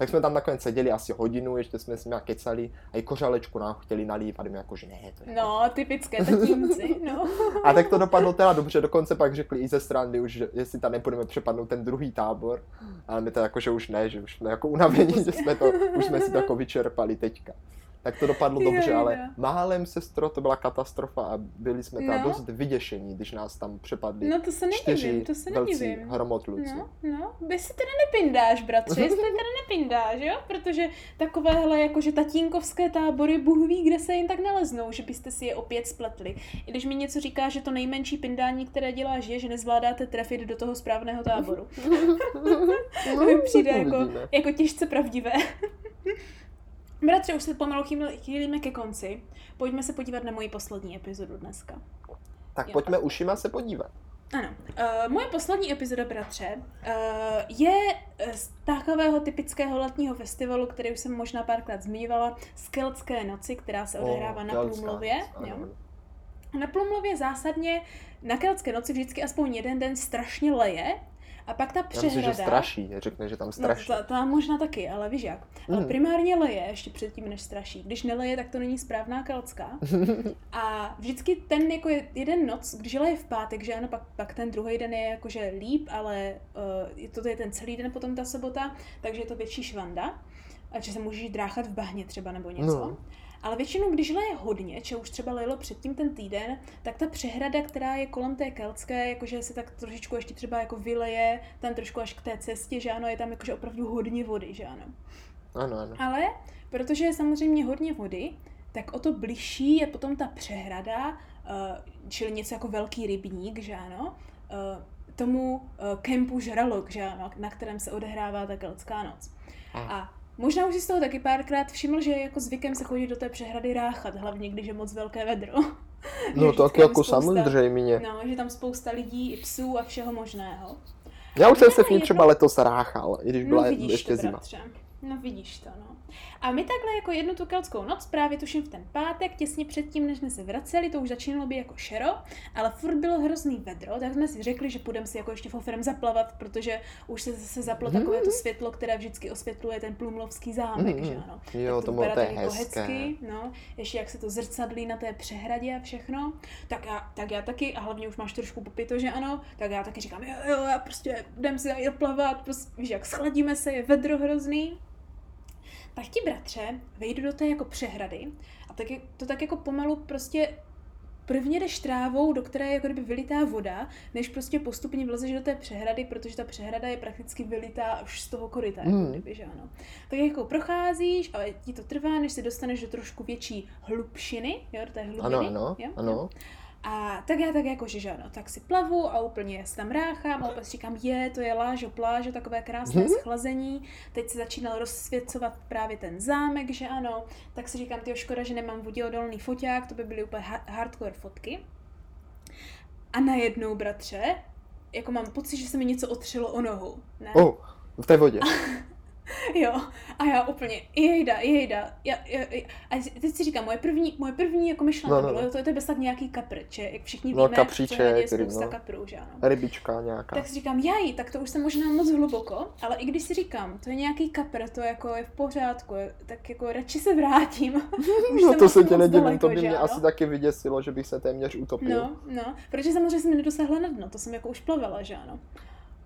Tak jsme tam nakonec seděli asi hodinu, ještě jsme s nimi kecali a i kořalečku nám chtěli nalívat, my jako, že ne, to je No, typické tatínci, no. (laughs) a tak to dopadlo teda dobře, dokonce pak řekli i ze strany už, že jestli tam nepůjdeme přepadnout ten druhý tábor, ale my to jako, že už ne, že už jsme jako unavení, že jsme to, už jsme si to jako vyčerpali teďka tak to dopadlo dobře, ale málem sestro, to byla katastrofa a byli jsme tam no. dost vyděšení, když nás tam přepadli no, to se čtyři to se velcí hromotluci. No, no, by si teda nepindáš, bratře, jestli (laughs) teda nepindáš, jo? Protože takovéhle jakože tatínkovské tábory, Bůh ví, kde se jim tak naleznou, že byste si je opět spletli. I když mi něco říká, že to nejmenší pindání, které děláš, je, že nezvládáte trefit do toho správného táboru. (laughs) (laughs) to mi přijde jako, jako těžce pravdivé. Bratře, už se pomalu chýlíme ke konci. Pojďme se podívat na moji poslední epizodu dneska. Tak jo. pojďme ušima se podívat. Ano. Uh, moje poslední epizoda, bratře, uh, je z takového typického letního festivalu, který už jsem možná párkrát zmiňovala, z Keltské noci, která se odehrává oh, na Plumlově. Jo. Na Plumlově zásadně na Keltské noci vždycky aspoň jeden den strašně leje, a pak ta přehrada... Myslím, že straší, řekne, že tam straší. No, to, to možná taky, ale víš jak. Mm. Ale primárně leje ještě předtím, než straší. Když neleje, tak to není správná keltská. (laughs) a vždycky ten jako jeden noc, když leje v pátek, že ano, pak, pak ten druhý den je jakože líp, ale uh, to je ten celý den potom ta sobota, takže je to větší švanda. A že se můžeš dráchat v bahně třeba nebo něco. No. Ale většinou, když leje hodně, či už třeba lejlo předtím ten týden, tak ta přehrada, která je kolem té keltské, jakože se tak trošičku ještě třeba jako vyleje tam trošku až k té cestě, že ano, je tam jakože opravdu hodně vody, že ano. Ano, ano. Ale protože je samozřejmě hodně vody, tak o to bližší je potom ta přehrada, uh, čili něco jako velký rybník, že ano, uh, tomu uh, kempu Žralok, že ano, na kterém se odehrává ta keltská noc. A. možná už si z toho taky párkrát všiml, že jako zvykem se chodí do té přehrady ráchat, hlavně když je moc velké vedro. No (laughs) tak jako samozřejmě. No, že tam spousta lidí, i psů a všeho možného. Já už jsem se v ní třeba letos ráchal, i když no, byla ještě to, zima. Bratře. No vidíš to, no. A my takhle jako jednu tu keltskou noc, právě tuším v ten pátek, těsně předtím, než jsme se vraceli, to už začínalo být jako šero, ale furt bylo hrozný vedro, tak jsme si řekli, že půjdeme si jako ještě foferem zaplavat, protože už se zase zaplo mm. takové to světlo, které vždycky osvětluje ten plumlovský zámek, mm. že ano. Jo, tak to, to bylo to jako hezké. Hecky, no, ještě jak se to zrcadlí na té přehradě a všechno, tak já, tak já taky, a hlavně už máš trošku popito, že ano, tak já taky říkám, jo, jo, já prostě jdem si zaplavat, prostě, víš, jak schladíme se, je vedro hrozný. Tak ti bratře vejdu do té jako přehrady a tak to tak jako pomalu prostě prvně jdeš trávou, do které je jako kdyby vylitá voda, než prostě postupně vlezeš do té přehrady, protože ta přehrada je prakticky vylitá už z toho koryta, jako mm. kdyby, že ano. Tak jako procházíš, ale ti to trvá, než se dostaneš do trošku větší hlubšiny, jo, do té hlubiny. Ano, ano, jo? ano. A tak já tak jako, že ano, tak si plavu a úplně se tam ráchám a opět říkám, je, to je lážo, pláže, takové krásné mm-hmm. schlazení. Teď se začínal rozsvěcovat právě ten zámek, že ano. Tak si říkám, ty škoda, že nemám voděodolný foťák, to by byly úplně hardcore fotky. A najednou, bratře, jako mám pocit, že se mi něco otřelo o nohu. Ne? Oh, v té vodě. (laughs) (laughs) jo, a já úplně, jejda, jejda. Já, já, já, a teď si říkám, moje první, moje první jako myšlenka no, no, bylo, no. to je to bez tak nějaký kapr, že jak všichni no, víme, kapříček, je spousta no. kaprů, že ano. Rybička nějaká. Tak si říkám, jaj, tak to už jsem možná moc hluboko, ale i když si říkám, to je nějaký kapr, to jako je v pořádku, tak jako radši se vrátím. (laughs) už no to se tě nedivím, to by mě ano? asi taky vyděsilo, že bych se téměř utopil. No, no, protože samozřejmě jsem nedosáhla na dno, to jsem jako už plavala, že ano.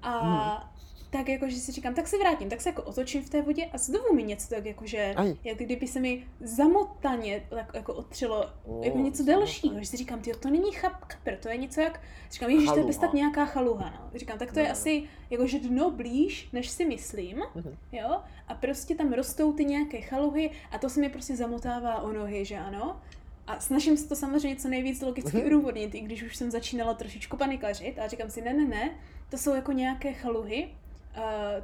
A hmm tak jako, že si říkám, tak se vrátím, tak se jako otočím v té vodě a znovu mi něco tak jako, že jak kdyby se mi zamotaně tak jako otřelo oh, jako něco delšího, že si říkám, ty to není chap, kapr, to je něco jak, říkám, ježiš, to je bez tak nějaká chaluha, no. Říkám, tak to je no. asi jako, že dno blíž, než si myslím, mm-hmm. jo, a prostě tam rostou ty nějaké chaluhy a to se mi prostě zamotává o nohy, že ano. A snažím se to samozřejmě co nejvíc logicky mm-hmm. udůvodnit, i když už jsem začínala trošičku panikařit a říkám si, ne, ne, ne, to jsou jako nějaké chaluhy, Uh,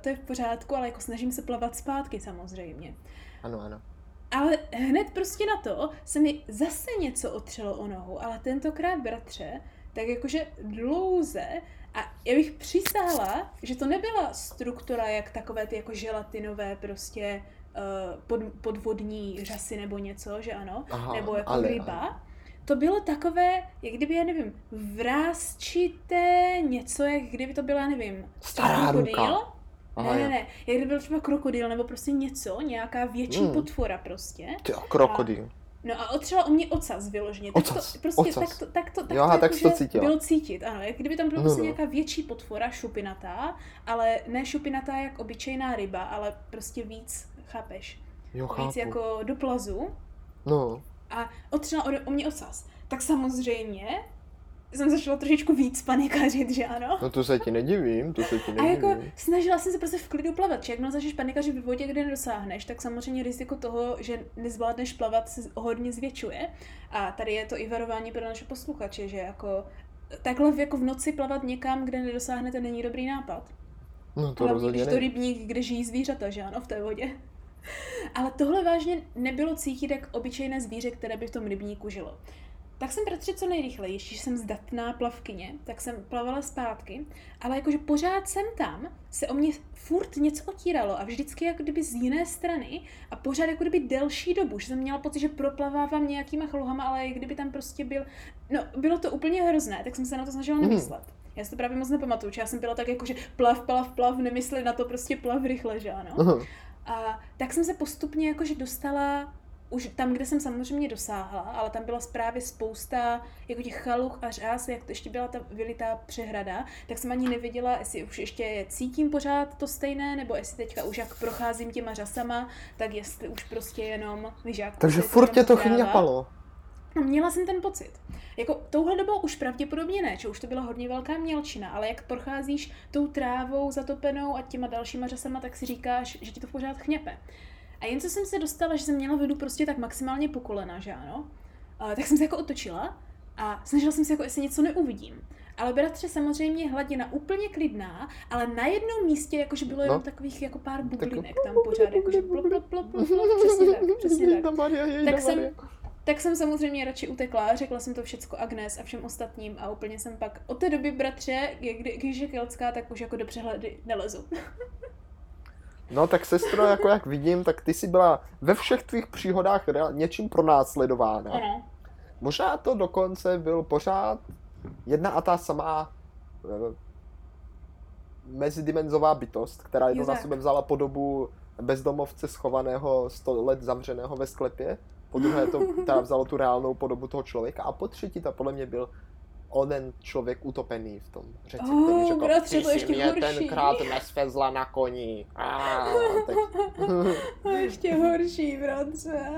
to je v pořádku, ale jako snažím se plavat zpátky samozřejmě. Ano, ano. Ale hned prostě na to se mi zase něco otřelo o nohu, ale tentokrát bratře, tak jakože dlouze a já bych přisála, že to nebyla struktura jak takové ty jako želatinové prostě uh, pod, podvodní řasy nebo něco, že ano, Aha, nebo jako ale, ryba, ale to bylo takové, jak kdyby, já nevím, vrázčité něco, jak kdyby to byla, nevím, Stará krokodýl. ne, ne, ne, jak kdyby byl třeba krokodýl, nebo prostě něco, nějaká větší mm. potvora prostě. Ty, krokodýl. A, No a otřela o mě ocas vyloženě. Tak ocas, to, prostě ocas. tak to, tak to, tak jo, to, tak jako, to cítila. bylo cítit, ano. Jak kdyby tam byla no, prostě no. nějaká větší potvora, šupinatá, ale ne šupinatá jak obyčejná ryba, ale prostě víc, chápeš? Jo, chápu. Víc jako do plazu. No a otřela o, o mě ocas. Tak samozřejmě jsem začala trošičku víc panikařit, že ano? No to se ti nedivím, to se ti nedivím. A jako snažila jsem se prostě v klidu plavat. Jak začneš panikařit v vodě, kde nedosáhneš, tak samozřejmě riziko toho, že nezvládneš plavat, se hodně zvětšuje. A tady je to i varování pro naše posluchače, že jako takhle jako v noci plavat někam, kde nedosáhnete, není dobrý nápad. No to Hlavně, rozhodně když to rybník, kde žijí zvířata, že ano, v té vodě. Ale tohle vážně nebylo cítit jak obyčejné zvíře, které by v tom rybníku žilo. Tak jsem bratře co nejrychleji, když jsem zdatná plavkyně, tak jsem plavala zpátky, ale jakože pořád jsem tam, se o mě furt něco otíralo a vždycky jako kdyby z jiné strany a pořád jako kdyby delší dobu, že jsem měla pocit, že proplavávám nějakýma chluhama, ale jak kdyby tam prostě byl, no bylo to úplně hrozné, tak jsem se na to snažila mhm. nemyslet. Já si to právě moc nepamatuju, já jsem byla tak jako, že plav, plav, plav, nemysli na to prostě plav rychle, že ano. Uh-huh. A tak jsem se postupně jakože dostala už tam, kde jsem samozřejmě dosáhla, ale tam byla právě spousta jako těch chaluch a řás, jak to ještě byla ta vylitá přehrada, tak jsem ani nevěděla, jestli už ještě cítím pořád to stejné, nebo jestli teďka už jak procházím těma řasama, tak jestli už prostě jenom, víš, jak Takže furt tě to chňapalo. No, měla jsem ten pocit. Jako touhle dobou už pravděpodobně ne, že už to byla hodně velká mělčina, ale jak procházíš tou trávou zatopenou a těma dalšíma řasama, tak si říkáš, že ti to pořád chněpe. A jen co jsem se dostala, že jsem měla vodu prostě tak maximálně po kolena, že ano, tak jsem se jako otočila a snažila jsem se jako, jestli něco neuvidím. Ale bratře, samozřejmě hladina úplně klidná, ale na jednom místě jakože bylo jenom no. takových jako pár bublinek tam pořád, jakože plop, plop, plop, plop, plop, přesně tak, (laughs) přesně tak. tak jsem, tak jsem samozřejmě radši utekla, řekla jsem to všecko Agnes a všem ostatním a úplně jsem pak od té doby, bratře, když je keltská, tak už jako do přehledy nelezu. (laughs) No tak sestro, jako jak vidím, tak ty jsi byla ve všech tvých příhodách něčím pronásledována. Ano. Možná to dokonce byl pořád jedna a ta samá e, mezidimenzová bytost, která jednou na sebe vzala podobu bezdomovce schovaného 100 let zavřeného ve sklepě. Po druhé to teda vzalo tu reálnou podobu toho člověka a po třetí to podle mě byl onen člověk utopený v tom řece, oh, který řekl, bratře, to ještě mě horší. tenkrát nesvezla na koni. Ah, teď... (laughs) ještě horší, bratře.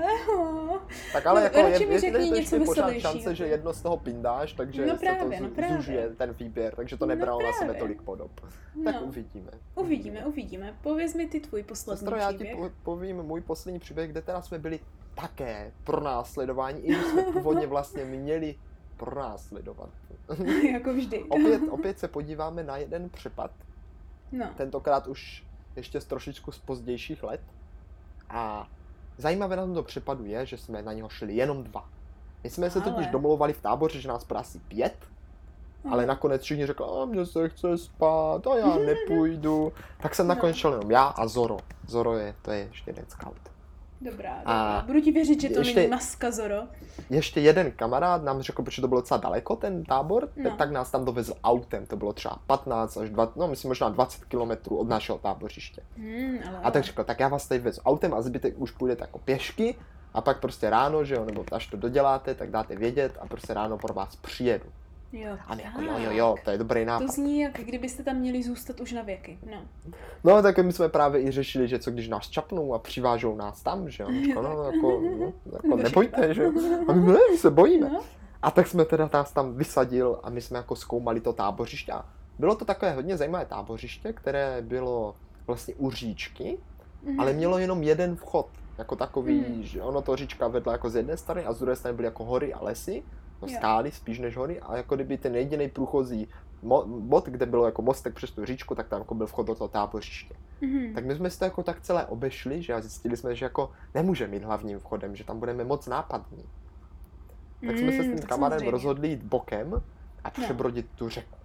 tak ale jako je, je, je, něco pořád šance, že jedno z toho pindáš, takže no právě, se to no zužuje ten výběr, takže to no nebralo no na sebe tolik podob. No. Tak uvidíme. Uvidíme, uvidíme. Pověz mi ty tvůj poslední Sestro, příběh. já ti povím můj poslední příběh, kde teda jsme byli také pro následování, i když jsme původně vlastně měli pronásledovat. (laughs) jako vždy. opět, opět se podíváme na jeden přepad. No. Tentokrát už ještě z trošičku z pozdějších let. A zajímavé na tomto přepadu je, že jsme na něho šli jenom dva. My jsme se totiž domluvali v táboře, že nás asi pět, ale mhm. nakonec všichni řekli, a mně se chce spát a já (laughs) nepůjdu. Tak jsem nakonec šel jenom já a Zoro. Zoro je, to je ještě jeden scout. Dobrá, dobrá. Budu ti věřit, že to ještě, není maska Zoro. Ještě jeden kamarád nám řekl, protože to bylo docela daleko, ten tábor, no. tak nás tam dovezl autem. To bylo třeba 15 až 20, no myslím možná 20 kilometrů od našeho tábořiště. Hmm, ale, a tak řekl, tak já vás tady vezu autem a zbytek už půjdete jako pěšky a pak prostě ráno, že jo, nebo až to doděláte, tak dáte vědět a prostě ráno pro vás přijedu. Jo. A my jako jo, jo, jo, to je dobrý nápad. To zní, jak kdybyste tam měli zůstat už na věky. No. No, tak my jsme právě i řešili, že co když nás čapnou a přivážou nás tam, že jo. No, jako, no, jako nebojte, že jo. A my, ne, my se bojíme. No. A tak jsme teda nás tam vysadil a my jsme jako zkoumali to tábořiště. Bylo to takové hodně zajímavé tábořiště, které bylo vlastně u říčky, mm-hmm. ale mělo jenom jeden vchod. Jako takový, mm. že ono to říčka vedla jako z jedné strany a z druhé strany byly jako hory a lesy jako skály spíš než hory a jako kdyby ten jediný průchozí bod, kde bylo jako mostek přes tu říčku, tak tam jako byl vchod do toho tábořiště. Mm-hmm. Tak my jsme si to jako tak celé obešli, že a zjistili jsme, že jako nemůžeme jít hlavním vchodem, že tam budeme moc nápadní. Tak jsme se s mm, tím kamarem rozhodli jít bokem a přebrodit no. tu řeku.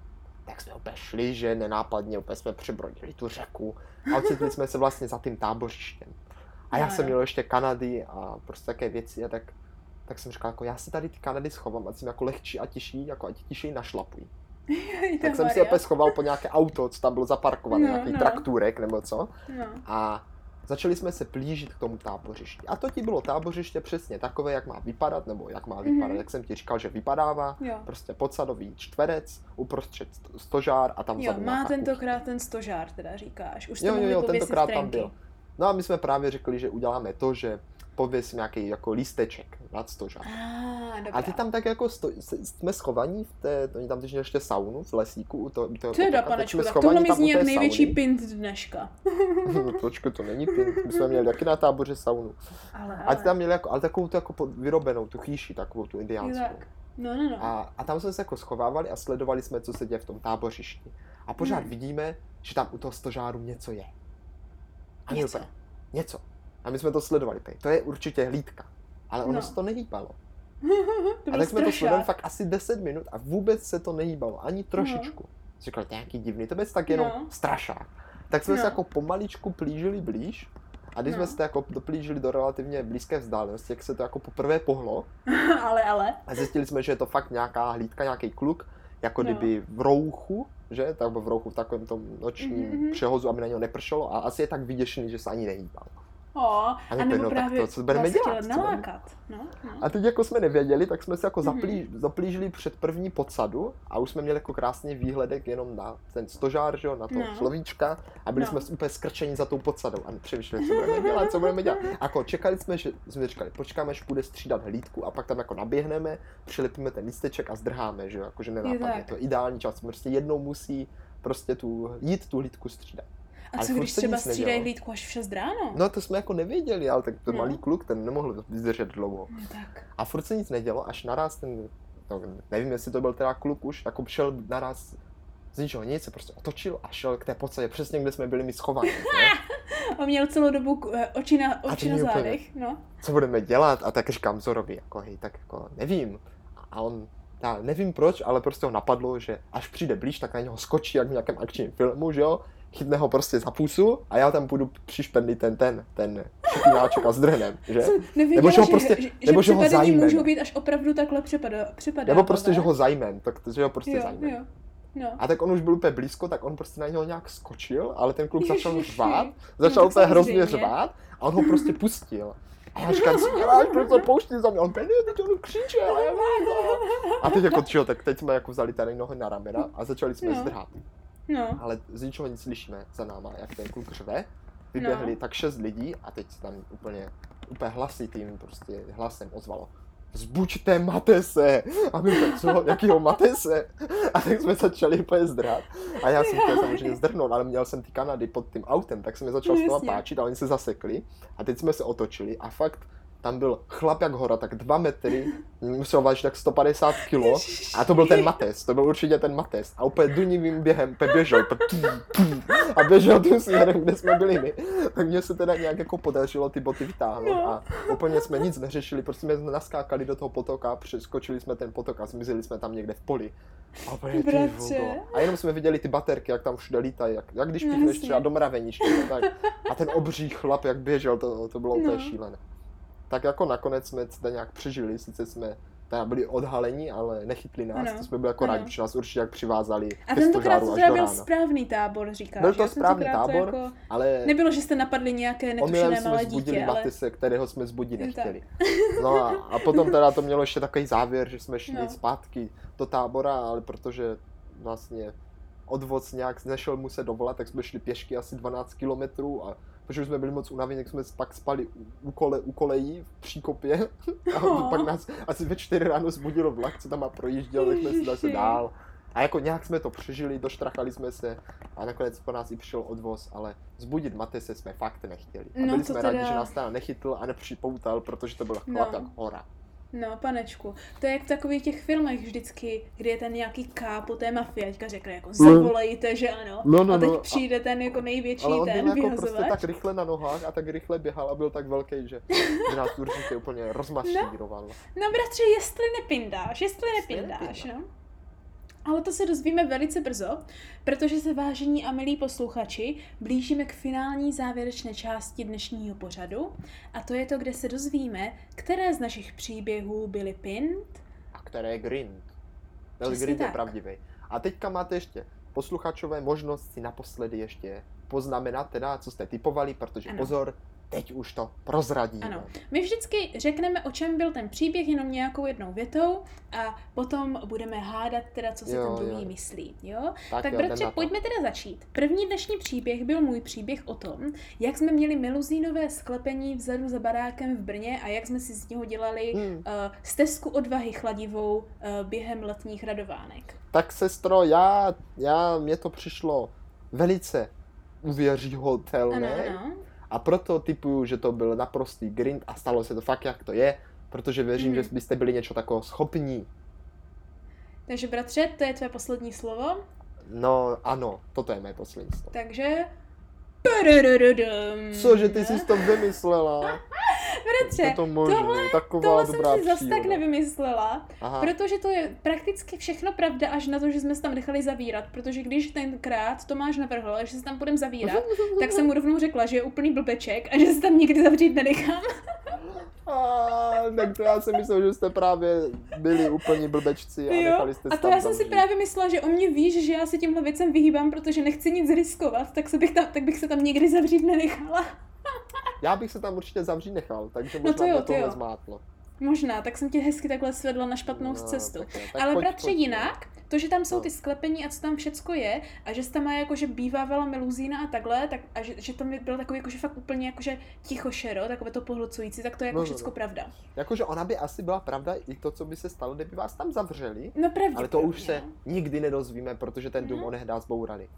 Tak jsme obešli, že nenápadně opět jsme přebrodili tu řeku a ocitli jsme se vlastně za tím tábořištěm. A já no, jsem měl ještě Kanady a prostě také věci a tak tak jsem říkal, jako já si tady ty Kanady schovám, ať jsem jako lehčí a těžší, jako ať tišeji našlapují. (laughs) tak jsem si opět schoval po nějaké auto, co tam bylo zaparkované, no, nějaký no. traktůrek nebo co. No. A začali jsme se plížit k tomu tábořišti. A to ti bylo tábořiště přesně takové, jak má vypadat, nebo jak má vypadat, mm-hmm. jak jsem ti říkal, že vypadává. Jo. Prostě podsadový čtverec, uprostřed stožár a tam Jo, má tentokrát ten stožár, teda říkáš. Už jo, jo, jo, tentokrát tam byl. No a my jsme právě řekli, že uděláme to, že pověs nějaký jako lísteček nad stožák. Ah, a ty tam tak jako sto, jsme schovaní v té, oni tam teď ještě saunu v lesíku. U to, to, Teda, panečku, tak tohle mi zní jak největší sauny. pint dneška. (laughs) no, počkej, to není pint, my jsme měli taky na táboře saunu. Ale, ale. A ty tam měli jako, ale takovou tu jako vyrobenou, tu chýši, takovou tu indiánskou. Tak. No, no, no. A, a tam jsme se jako schovávali a sledovali jsme, co se děje v tom tábořišti. A pořád hmm. vidíme, že tam u toho stožáru něco je. A něco. Něco. A my jsme to sledovali. To je určitě hlídka. Ale ono no. se to nehýbalo. (laughs) to a tak jsme to sledovali fakt asi 10 minut a vůbec se to nehýbalo. Ani trošičku. No. Říkal, nějaký divný, to byl tak jenom no. strašák. Tak jsme no. se jako pomaličku plížili blíž a když no. jsme se jako doplížili do relativně blízké vzdálenosti, jak se to jako poprvé pohlo. (laughs) ale, ale. A zjistili jsme, že je to fakt nějaká hlídka, nějaký kluk, jako no. kdyby v rouchu, že? Tak v rouchu v takovém tom nočním mm-hmm. přehozu, aby na něho nepršelo a asi je tak vyděšený, že se ani nehýbal. O, a, nebo no, právě to, co budeme dělat? nalákat. No, no. A teď jako jsme nevěděli, tak jsme se jako mm-hmm. zaplí, zaplížili před první podsadu a už jsme měli jako krásný výhledek jenom na ten stožár, že jo, na to no. slovíčka a byli no. jsme úplně skrčeni za tou podsadou a přemýšleli, co budeme dělat, co budeme dělat. A (laughs) jako čekali jsme, že jsme říkali, počkáme, až bude střídat hlídku a pak tam jako naběhneme, přilepíme ten lísteček a zdrháme, že jo, jakože nenápadně. To je ideální čas, prostě jednou musí prostě tu, jít tu hlídku střídat. A co když třeba střídají hlídku až v 6 ráno? No to jsme jako nevěděli, ale tak ten no. malý kluk, ten nemohl vydržet dlouho. No, tak. A furt se nic nedělo, až naraz ten no, nevím, jestli to byl teda kluk už, jako šel naraz z ničeho nic, se prostě otočil a šel k té podstatě přesně, kde jsme byli my schovaní. (laughs) a měl celou dobu eh, oči na, oči na zádech, no. Co budeme dělat? A tak říkám Zorovi, jako hej, tak jako nevím. A on, já nevím proč, ale prostě ho napadlo, že až přijde blíž, tak na něho skočí jak v nějakém akčním filmu, že jo? Chytne ho prostě za pusu a já tam půjdu přišpendlit ten, ten, ten špínáček a zdrhnem, že? Nevěděla, nebo že ho prostě, že, nebo že, že ho zajmem. můžou být až opravdu takhle přepadá, přepadá Nebo prostě, že ho zajmem, tak že ho prostě jo, zajmem. Jo. No. A tak on už byl úplně blízko, tak on prostě na něho nějak skočil, ale ten kluk začal řvát, začal no, úplně hrozně řvát a on ho prostě pustil. A já říkám, co děláš, proč to pouští za mě? On ten teď on křiče. A, já, a teď jako čo, tak teď jsme jako vzali tady nohy na ramena a začali jsme no. zdrhat. No. Ale z ničeho nic slyšíme za náma, jak ten kluk řve. Vyběhli no. tak šest lidí a teď tam úplně, úplně hlasitým prostě hlasem ozvalo zbuďte Matese. A my tak, co, jakýho Matese? A tak jsme začali úplně zdrát. A já jsem chtěl samozřejmě zdrhnout, ale měl jsem ty Kanady pod tím autem, tak jsem je začal z toho páčit a oni se zasekli. A teď jsme se otočili a fakt tam byl chlap jak hora, tak dva metry, musel vážit tak 150 kilo a to byl ten Mates, to byl určitě ten Mates a úplně dunivým během běžel a běžel tím směrem, kde jsme byli my. Tak mně se teda nějak jako podařilo ty boty vytáhnout no. a úplně jsme nic neřešili, prostě jsme naskákali do toho potoka, přeskočili jsme ten potok a zmizeli jsme tam někde v poli. A, úplně, a jenom jsme viděli ty baterky, jak tam všude lítají, jak, jak když píchneš třeba do mraveniště, tak. A ten obří chlap, jak běžel, to, to bylo úplně no. šílené tak jako nakonec jsme to nějak přežili, sice jsme teda byli odhalení, ale nechytli nás, ano. to jsme byli jako rádi, protože nás určitě jak přivázali A tentokrát to teda byl správný tábor, říkáš. Byl to správný tábor, jako... ale... Nebylo, že jste napadli nějaké netušené malé jsme dítě, ale... Matise, kterého jsme zbudit nechtěli. (laughs) No a, a potom teda to mělo ještě takový závěr, že jsme šli no. zpátky do tábora, ale protože vlastně odvoz nějak nešel mu se dovolat, tak jsme šli pěšky asi 12 kilometrů a protože jsme byli moc unavení, tak jsme pak spali u, kole, u kolejí v příkopě (laughs) a oh. pak nás asi ve čtyři ráno zbudilo vlak, co tam má projížděl, tak jsme si zase dál. A jako nějak jsme to přežili, doštrachali jsme se a nakonec po nás i přišel odvoz, ale zbudit Matese jsme fakt nechtěli. A no byli jsme teda... rádi, že nás tam nechytl a nepřipoutal, protože to byl chlap no. jak hora. No, panečku. To je jak v takových těch filmech vždycky, kdy je ten nějaký kápo té mafie, teďka řekne jako zavolejte, že ano. No, no, a teď no, přijde ten jako největší ale on ten byl jako prostě tak rychle na nohách a tak rychle běhal a byl tak velký, že, (laughs) nás určitě úplně rozmašíroval. No, no bratře, jestli nepindáš, jestli nepindáš, no. Ale to se dozvíme velice brzo, protože se vážení a milí posluchači blížíme k finální závěrečné části dnešního pořadu a to je to, kde se dozvíme, které z našich příběhů byly pint a které grind. Byl grind je pravdivý. A teďka máte ještě posluchačové možnost si naposledy ještě poznamenat teda, co jste typovali, protože ano. pozor, teď už to prozradíme. Ano. My vždycky řekneme, o čem byl ten příběh, jenom nějakou jednou větou a potom budeme hádat teda, co se jo, ten druhý jo. myslí. Jo? Tak, tak jo, bratře, pojďme teda začít. První dnešní příběh byl můj příběh o tom, jak jsme měli meluzínové sklepení vzadu za barákem v Brně a jak jsme si z něho dělali hmm. uh, stezku odvahy chladivou uh, během letních radovánek. Tak sestro, já, já, mně to přišlo velice uvěříhodné. Ano, ano a proto typuju, že to byl naprostý grind a stalo se to fakt, jak to je, protože věřím, mm. že byste byli něco takového schopní. Takže bratře, to je tvé poslední slovo? No ano, toto je mé poslední slovo. Takže... Cože ty jsi to vymyslela? Bratře, to možný, tohle, taková tohle dobrá jsem si zase tak nevymyslela, Aha. protože to je prakticky všechno pravda až na to, že jsme se tam nechali zavírat, protože když tenkrát Tomáš navrhl, že se tam budeme zavírat, tak jsem mu rovnou řekla, že je úplný blbeček a že se tam nikdy zavřít nenechám. A, tak to já jsem myslel, že jste právě byli úplně blbečci a jo, nechali jste A to já jsem si právě myslela, že o mě víš, že já se tímhle věcem vyhýbám, protože nechci nic riskovat, tak, se bych tam, tak bych se tam nikdy zavřít nenechala. (laughs) Já bych se tam určitě zavřít nechal, takže možná no to jo, to jo. Možná, tak jsem tě hezky takhle svedla na špatnou no, cestu. Tak, tak Ale pojď, bratře pojď, jinak, to, že tam jsou no. ty sklepení a co tam všecko je, a že tam má jako, že bývávala meluzína a takhle, tak, a že, že to mi bylo takový jako, že fakt úplně jako, že ticho šero, takové to pohlcující, tak to je jako no, všecko no, no. pravda. Jakože ona by asi byla pravda i to, co by se stalo, kdyby vás tam zavřeli. No pravdě. Ale to už se nikdy nedozvíme, protože ten dům mm. onehdá zbourali.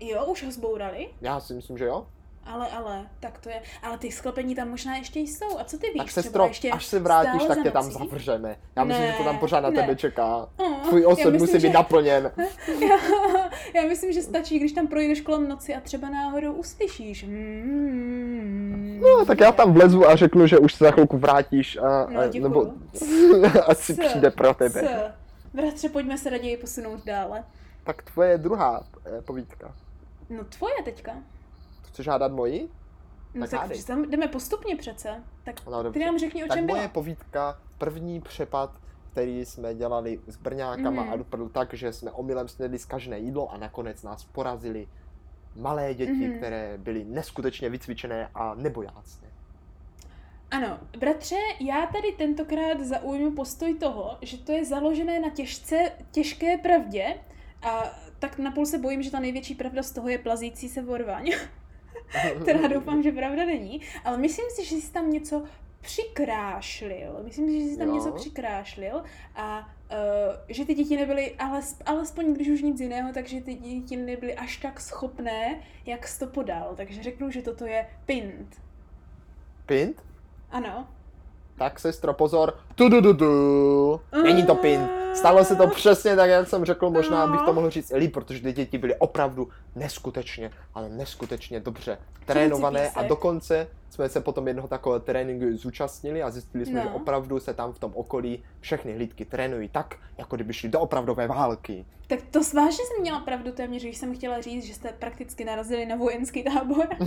Jo, už ho zbourali? Já si myslím, že jo. ale, ale, tak to je. Ale ty sklepení tam možná ještě jsou. A co ty víš? Tak sestro, ještě až se vrátíš, tak tě tam zavřeme. Já ne, myslím, že to tam pořád na ne. tebe čeká. Oh, Tvůj osud musí že... být naplněn. (laughs) já, já myslím, že stačí, když tam projdeš kolem noci a třeba náhodou uslyšíš. Mm, no, tak já tam vlezu a řeknu, že už se za chvilku vrátíš a, no, a nebo (laughs) asi přijde pro tebe. C. Bratře, pojďme se raději posunout dále. Tak tvoje druhá eh, povídka. No tvoje teďka. Chceš hádat moji? No tak, tak tam jdeme postupně přece. Tak no, ty nám řekni, o tak čem moje byla. povídka, první přepad, který jsme dělali s Brňákama mm. a dopadl tak, že jsme omylem snědli zkažené jídlo a nakonec nás porazili malé děti, mm. které byly neskutečně vycvičené a nebojácné. Ano, bratře, já tady tentokrát zaujmu postoj toho, že to je založené na těžce, těžké pravdě a tak napůl se bojím, že ta největší pravda z toho je plazící se vorvaň. (laughs) Teda doufám, že pravda není, ale myslím si, že jsi tam něco přikrášlil. Myslím si, že jsi tam jo. něco přikrášlil a uh, že ty děti nebyly, ale, alespoň když už nic jiného, takže ty děti nebyly až tak schopné, jak jsi to podal. Takže řeknu, že toto je pint. Pint? Ano. Tak sestro, pozor. Tu, du, du, du. Není to pint. Stalo se to přesně tak, jak jsem řekl, možná bych to mohl říct líp, protože ty děti byly opravdu neskutečně, ale neskutečně dobře trénované a dokonce jsme se potom jednoho takového tréninku zúčastnili a zjistili jsme, no. že opravdu se tam v tom okolí všechny hlídky trénují tak, jako kdyby šli do opravdové války. Tak to svážně jsem měla pravdu téměř, když jsem chtěla říct, že jste prakticky narazili na vojenský tábor. (laughs)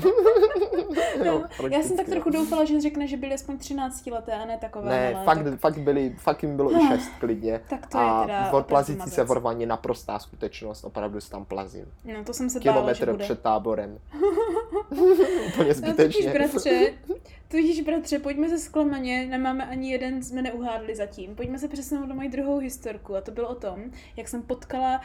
(laughs) no, jo, já jsem tak trochu doufala, že řekne, že byli aspoň 13 leté a ne takové. Ne, ale fakt, tak... fakt, byli, fakt jim bylo i 6 klidně. Tak to a je teda v plazící se vorvaní naprostá skutečnost, opravdu se tam plazím. No to jsem se Kilometr bála, že bude. před táborem. (laughs) Úplně zbytečně. No, bratře, (laughs) tudíž bratře, pojďme se zklamaně, nemáme ani jeden, jsme neuhádli zatím. Pojďme se přesunout do moji druhou historku a to bylo o tom, jak jsem potkala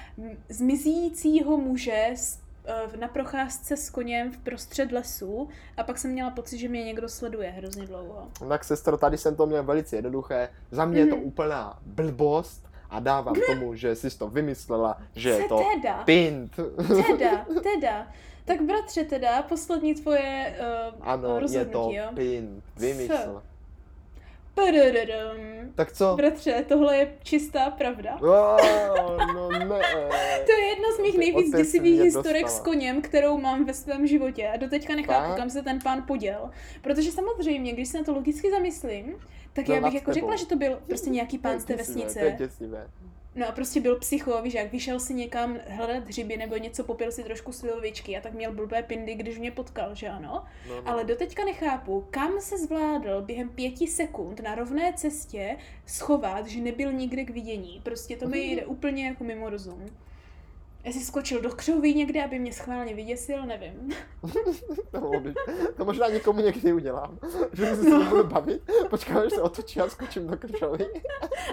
zmizícího muže s eh, na procházce s koněm v prostřed lesu a pak jsem měla pocit, že mě někdo sleduje hrozně dlouho. Tak sestro, tady jsem to měl velice jednoduché. Za mě mm-hmm. je to mhm. úplná blbost a dávám tomu, že jsi to vymyslela, že je to teda? pint. Teda, (laughs) teda. Tak bratře teda, poslední tvoje uh, ano, rozhodnutí, je to jo? pint, vymysl. Tak co? Bratře, tohle je čistá pravda. Oh, no ne. (laughs) to je jedna z mých nejvíc děsivých historek s koněm, kterou mám ve svém životě. A doteďka nechápu, kam se ten pán poděl. Protože samozřejmě, když se na to logicky zamyslím, tak no, já bych jako řekla, že to byl prostě nějaký pán z té vesnice. To je děsivé. No a prostě byl psycho, víš, jak vyšel si někam hledat hřiby nebo něco, popil si trošku slivovičky a tak měl blbé pindy, když mě potkal, že ano? No, no. Ale doteďka nechápu, kam se zvládl během pěti sekund na rovné cestě schovat, že nebyl nikde k vidění. Prostě to mi jde úplně jako mimo rozum. Jestli skočil do křoví někde, aby mě schválně vyděsil, nevím. (laughs) to, to možná někomu někdy udělám. Že se no. budu bavit, počkám, až se otočí a skočím do křoví.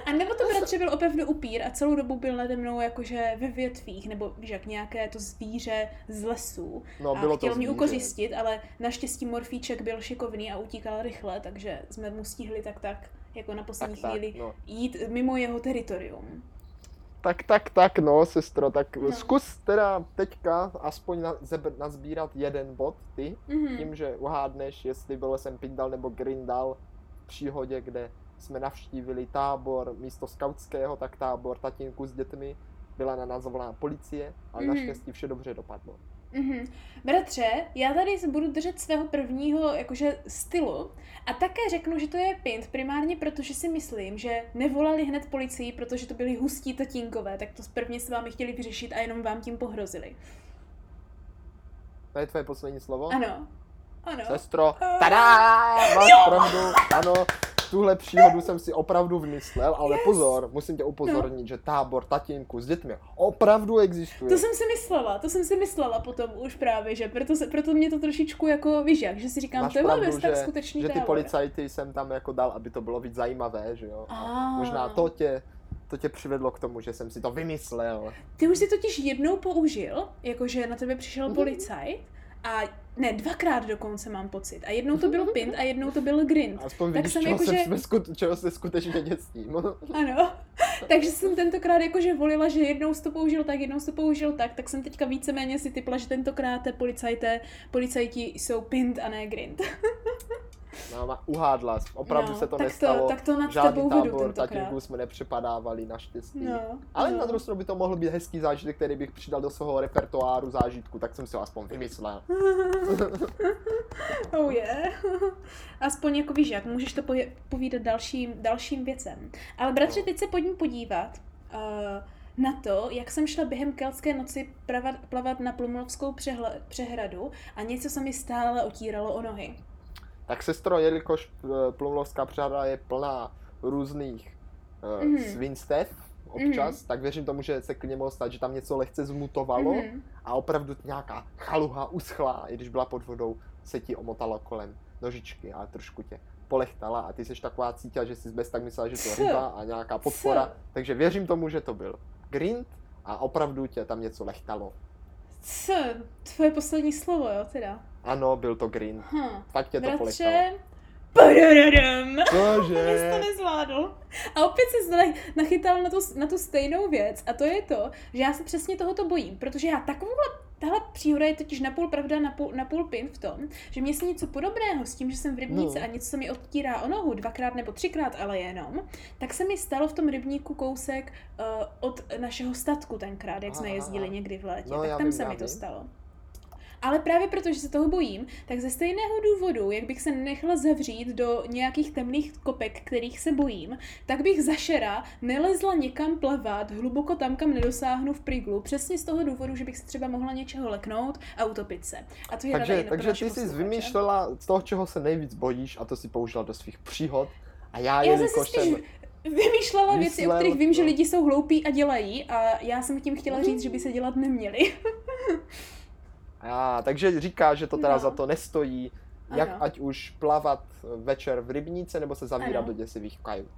a nebo to bratře (laughs) byl opravdu upír a celou dobu byl nade mnou jakože ve větvích, nebo víš, jak nějaké to zvíře z lesů. No, bylo a chtěl to mě ukořistit, ale naštěstí morfíček byl šikovný a utíkal rychle, takže jsme mu stihli tak tak jako na poslední tak, chvíli tak, no. jít mimo jeho teritorium. Tak, tak, tak, no, sestro, tak no. zkus teda teďka aspoň na, nazbírat jeden bod ty, mm-hmm. tím, že uhádneš, jestli byl jsem Pindal nebo Grindal v příhodě, kde jsme navštívili tábor místo skautského, tak tábor tatínku s dětmi, byla na nás policie, ale mm-hmm. naštěstí vše dobře dopadlo. Mm-hmm. Bratře, já tady se budu držet svého prvního jakože stylu a také řeknu, že to je pint primárně protože si myslím, že nevolali hned policii, protože to byli hustí tatínkové, tak to prvně s vámi chtěli vyřešit a jenom vám tím pohrozili. To je tvoje poslední slovo? Ano. Ano. Sestro, tada, máš pravdu, ano, tuhle příhodu jsem si opravdu vymyslel, ale yes. pozor, musím tě upozornit, no. že tábor tatínku s dětmi opravdu existuje. To jsem si myslela, to jsem si myslela potom už právě, že proto, se, proto mě to trošičku jako, víš jak, že si říkám, Máš to je tak skutečný Že ty tábor. policajty jsem tam jako dal, aby to bylo víc zajímavé, že jo. A možná to tě to tě přivedlo k tomu, že jsem si to vymyslel. Ty už si totiž jednou použil, jakože na tebe přišel mm-hmm. policajt a ne, dvakrát dokonce mám pocit. A jednou to byl Pint a jednou to byl Grind. Aspoň tak vidíš, jsem čeho, jako, že... jsme skut, čeho se skutečně dětstím. (laughs) ano. Takže jsem tentokrát jakože volila, že jednou to použil tak, jednou to použil tak, tak jsem teďka víceméně si typla, že tentokrát policajté, policajti jsou pint a ne grind. (laughs) No, uhádla, opravdu no, se to tak nestalo. To, tak to nad Žádný tebou tábor tatínků jsme nepřepadávali naštěstí. No, Ale no. na druhou stranu by to mohl být hezký zážitek, který bych přidal do svého repertoáru zážitku, tak jsem si ho aspoň vymyslel. (laughs) oh yeah. (laughs) Aspoň jako víš jak, můžeš to povídat dalším, dalším věcem. Ale bratře, no. teď se pojďme podívat uh, na to, jak jsem šla během keltské noci plavat, plavat na Plumlovskou přehradu a něco se mi stále otíralo o nohy. Tak sestro, jelikož eh, Plumlovská přehrada je plná různých uh, mm-hmm. svinstev občas, mm-hmm. tak věřím tomu, že se klidně mohlo stát, že tam něco lehce zmutovalo mm-hmm. a opravdu nějaká chaluha uschlá, i když byla pod vodou, se ti omotala kolem nožičky a trošku tě polechtala a ty jsi taková cítila, že jsi bez tak myslela, že to je ryba a nějaká podpora, takže věřím tomu, že to byl grind a opravdu tě tam něco lechtalo. Co? Tvoje poslední slovo, jo, teda? Ano, byl to grind. Hm. Fakt tě to polechtalo. Padadadam. Cože? to nezvládl. A opět se nachytal na tu, na tu stejnou věc a to je to, že já se přesně tohoto bojím, protože já takovouhle Tahle příhoda je totiž napůl pravda, napůl, napůl pin v tom, že mě se něco podobného s tím, že jsem v rybníce no. a něco se mi odtírá o nohu dvakrát nebo třikrát, ale jenom, tak se mi stalo v tom rybníku kousek uh, od našeho statku tenkrát, jak jsme jezdili někdy v létě. No, tak tam vím, se mi vím. to stalo. Ale právě protože se toho bojím, tak ze stejného důvodu, jak bych se nechala zavřít do nějakých temných kopek, kterých se bojím, tak bych za šera nelezla někam plavat hluboko tam, kam nedosáhnu v priglu, přesně z toho důvodu, že bych se třeba mohla něčeho leknout a utopit se. A to je takže takže ty jsi vymýšlela z toho, čeho se nejvíc bojíš a to si použila do svých příhod. A já, já jsem vymýšlela věci, o kterých vím, že lidi jsou hloupí a dělají a já jsem tím chtěla říct, že by se dělat neměli. (laughs) A, takže říká, že to teda no. za to nestojí, jak ano. ať už plavat večer v rybníce, nebo se zavírat ano. do děsivých kajut.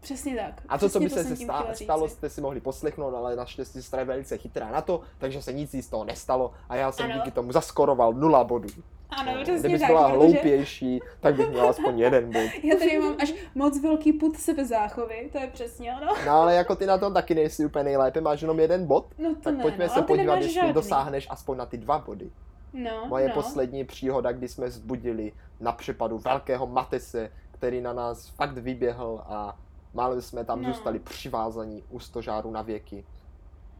Přesně tak. A to, co by se stá, stalo, jste si mohli poslechnout, ale naštěstí jste velice chytrá na to, takže se nic z toho nestalo a já jsem ano. díky tomu zaskoroval nula bodů. Ano, no, přesně Kdybys tak. byla hloupější, tak bych měla aspoň jeden bod. (laughs) Já tady mám až moc velký put sebezáchovy, to je přesně ono. No ale jako ty na tom taky nejsi úplně nejlépe, máš jenom jeden bod, no to tak ne, pojďme no, se podívat, jestli žádný. dosáhneš aspoň na ty dva body. No, Moje no. poslední příhoda, kdy jsme zbudili na přepadu velkého Matese, který na nás fakt vyběhl a málo jsme tam no. zůstali přivázaní u stožáru na věky.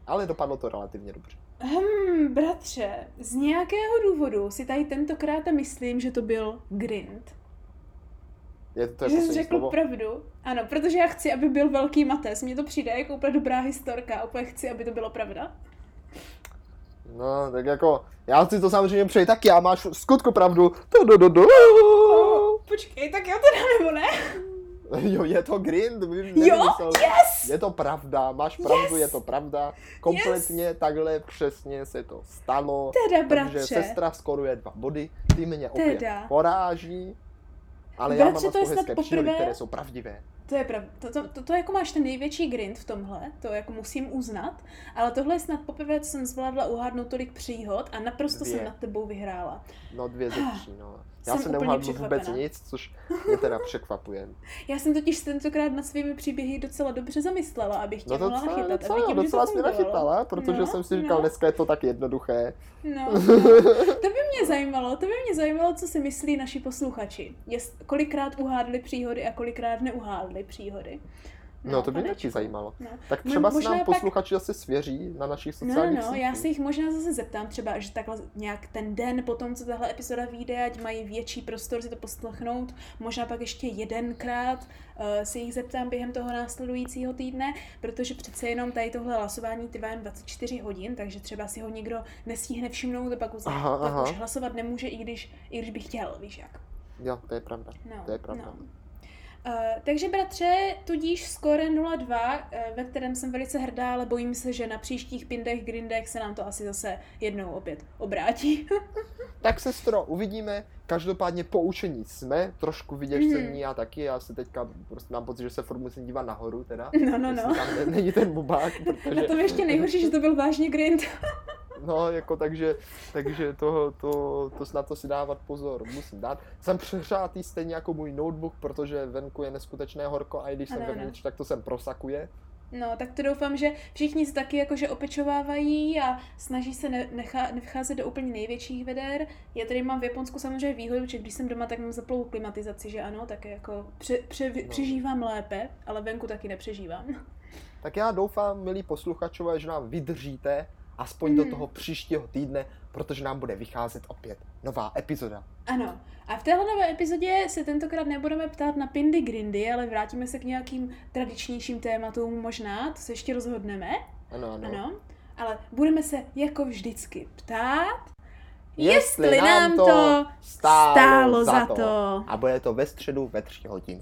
Ale dopadlo to relativně dobře. Hmm, bratře, z nějakého důvodu si tady tentokrát myslím, že to byl grind. Je to, to je že jsi řekl slovo? pravdu. Ano, protože já chci, aby byl velký mates. Mně to přijde jako úplně dobrá historka. Úplně chci, aby to bylo pravda. No, tak jako, já si to samozřejmě přeji taky, já máš skutku pravdu. Do, do, do, do. Počkej, tak jo teda nebo ne? (laughs) Jo, je to grind, Jo, yes! Je to pravda, máš pravdu, yes! je to pravda. Kompletně yes! takhle přesně se to stalo. Teda, bratře. Takže sestra skoruje dva body, ty mě opět teda. poráží. Ale já mám to je hezké poprvé... příhody, které jsou pravdivé. To je pravda. To, to, to, to, jako máš ten největší grind v tomhle, to jako musím uznat, ale tohle je snad poprvé, co jsem zvládla uhádnout tolik příhod a naprosto dvě. jsem nad tebou vyhrála. No dvě ze tří, no. Já Jsem jsem neuhádl vůbec nic, což mě teda překvapuje. (laughs) Já jsem totiž tentokrát nad svými příběhy docela dobře zamyslela, abych tě No mohla docela, nachytat. a docela, vidím, že to docela jsi mě nachytala, protože No, jsem si říkal, no. dneska je to tak jednoduché. No, (laughs) no. Zajímalo, to by mě zajímalo, co si myslí naši posluchači. Jest, kolikrát uhádli příhody a kolikrát neuhádli příhody. No, to by mě taky zajímalo. No. Tak třeba se možná nám pak- posluchači zase svěří na našich No, sociálních no, sítích. já se jich možná zase zeptám třeba, že takhle nějak ten den po tom, co tahle epizoda vyjde, ať mají větší prostor si to poslechnout, možná pak ještě jedenkrát uh, se jich zeptám během toho následujícího týdne, protože přece jenom tady tohle hlasování trvá jen 24 hodin, takže třeba si ho někdo nestihne všimnout a pak, už, Aha, pak aha. už hlasovat nemůže, i když, i když by chtěl, víš jak. Jo, to je pravda. No, To je pravda. No. Uh, takže bratře, tudíž skóre 0-2, uh, ve kterém jsem velice hrdá, ale bojím se, že na příštích pindech, grindech se nám to asi zase jednou opět obrátí. (laughs) Tak sestro, uvidíme. Každopádně poučení jsme, trošku vyděšcení Mhm. já taky, já se teďka prostě mám pocit, že se furt musím dívat nahoru teda. No, no, no. Tam ne- není ten bubák, protože... (laughs) Na tom ještě nejhorší, že to byl vážně grind. (laughs) No, jako takže, takže to, to, to snad to si dávat pozor musím dát. Jsem přehřátý stejně jako můj notebook, protože venku je neskutečné horko a i když jsem Ano, vevnitř, tak to sem prosakuje. No, tak to doufám, že všichni se taky jakože opečovávají a snaží se nevcházet do úplně největších veder. Já tady mám v Japonsku samozřejmě výhodu, že když jsem doma, tak mám zaplou klimatizaci, že ano, tak jako pře, pře, no. přežívám lépe, ale venku taky nepřežívám. Tak já doufám, milí posluchačové, že nám vydržíte aspoň mm. do toho příštího týdne, protože nám bude vycházet opět nová epizoda. Ano. A v téhle nové epizodě se tentokrát nebudeme ptát na Pindy Grindy, ale vrátíme se k nějakým tradičnějším tématům možná, to se ještě rozhodneme. Ano, ano. ano. Ale budeme se jako vždycky ptát, jestli, jestli nám to stálo, stálo za to. A bude to ve středu ve tři hodiny.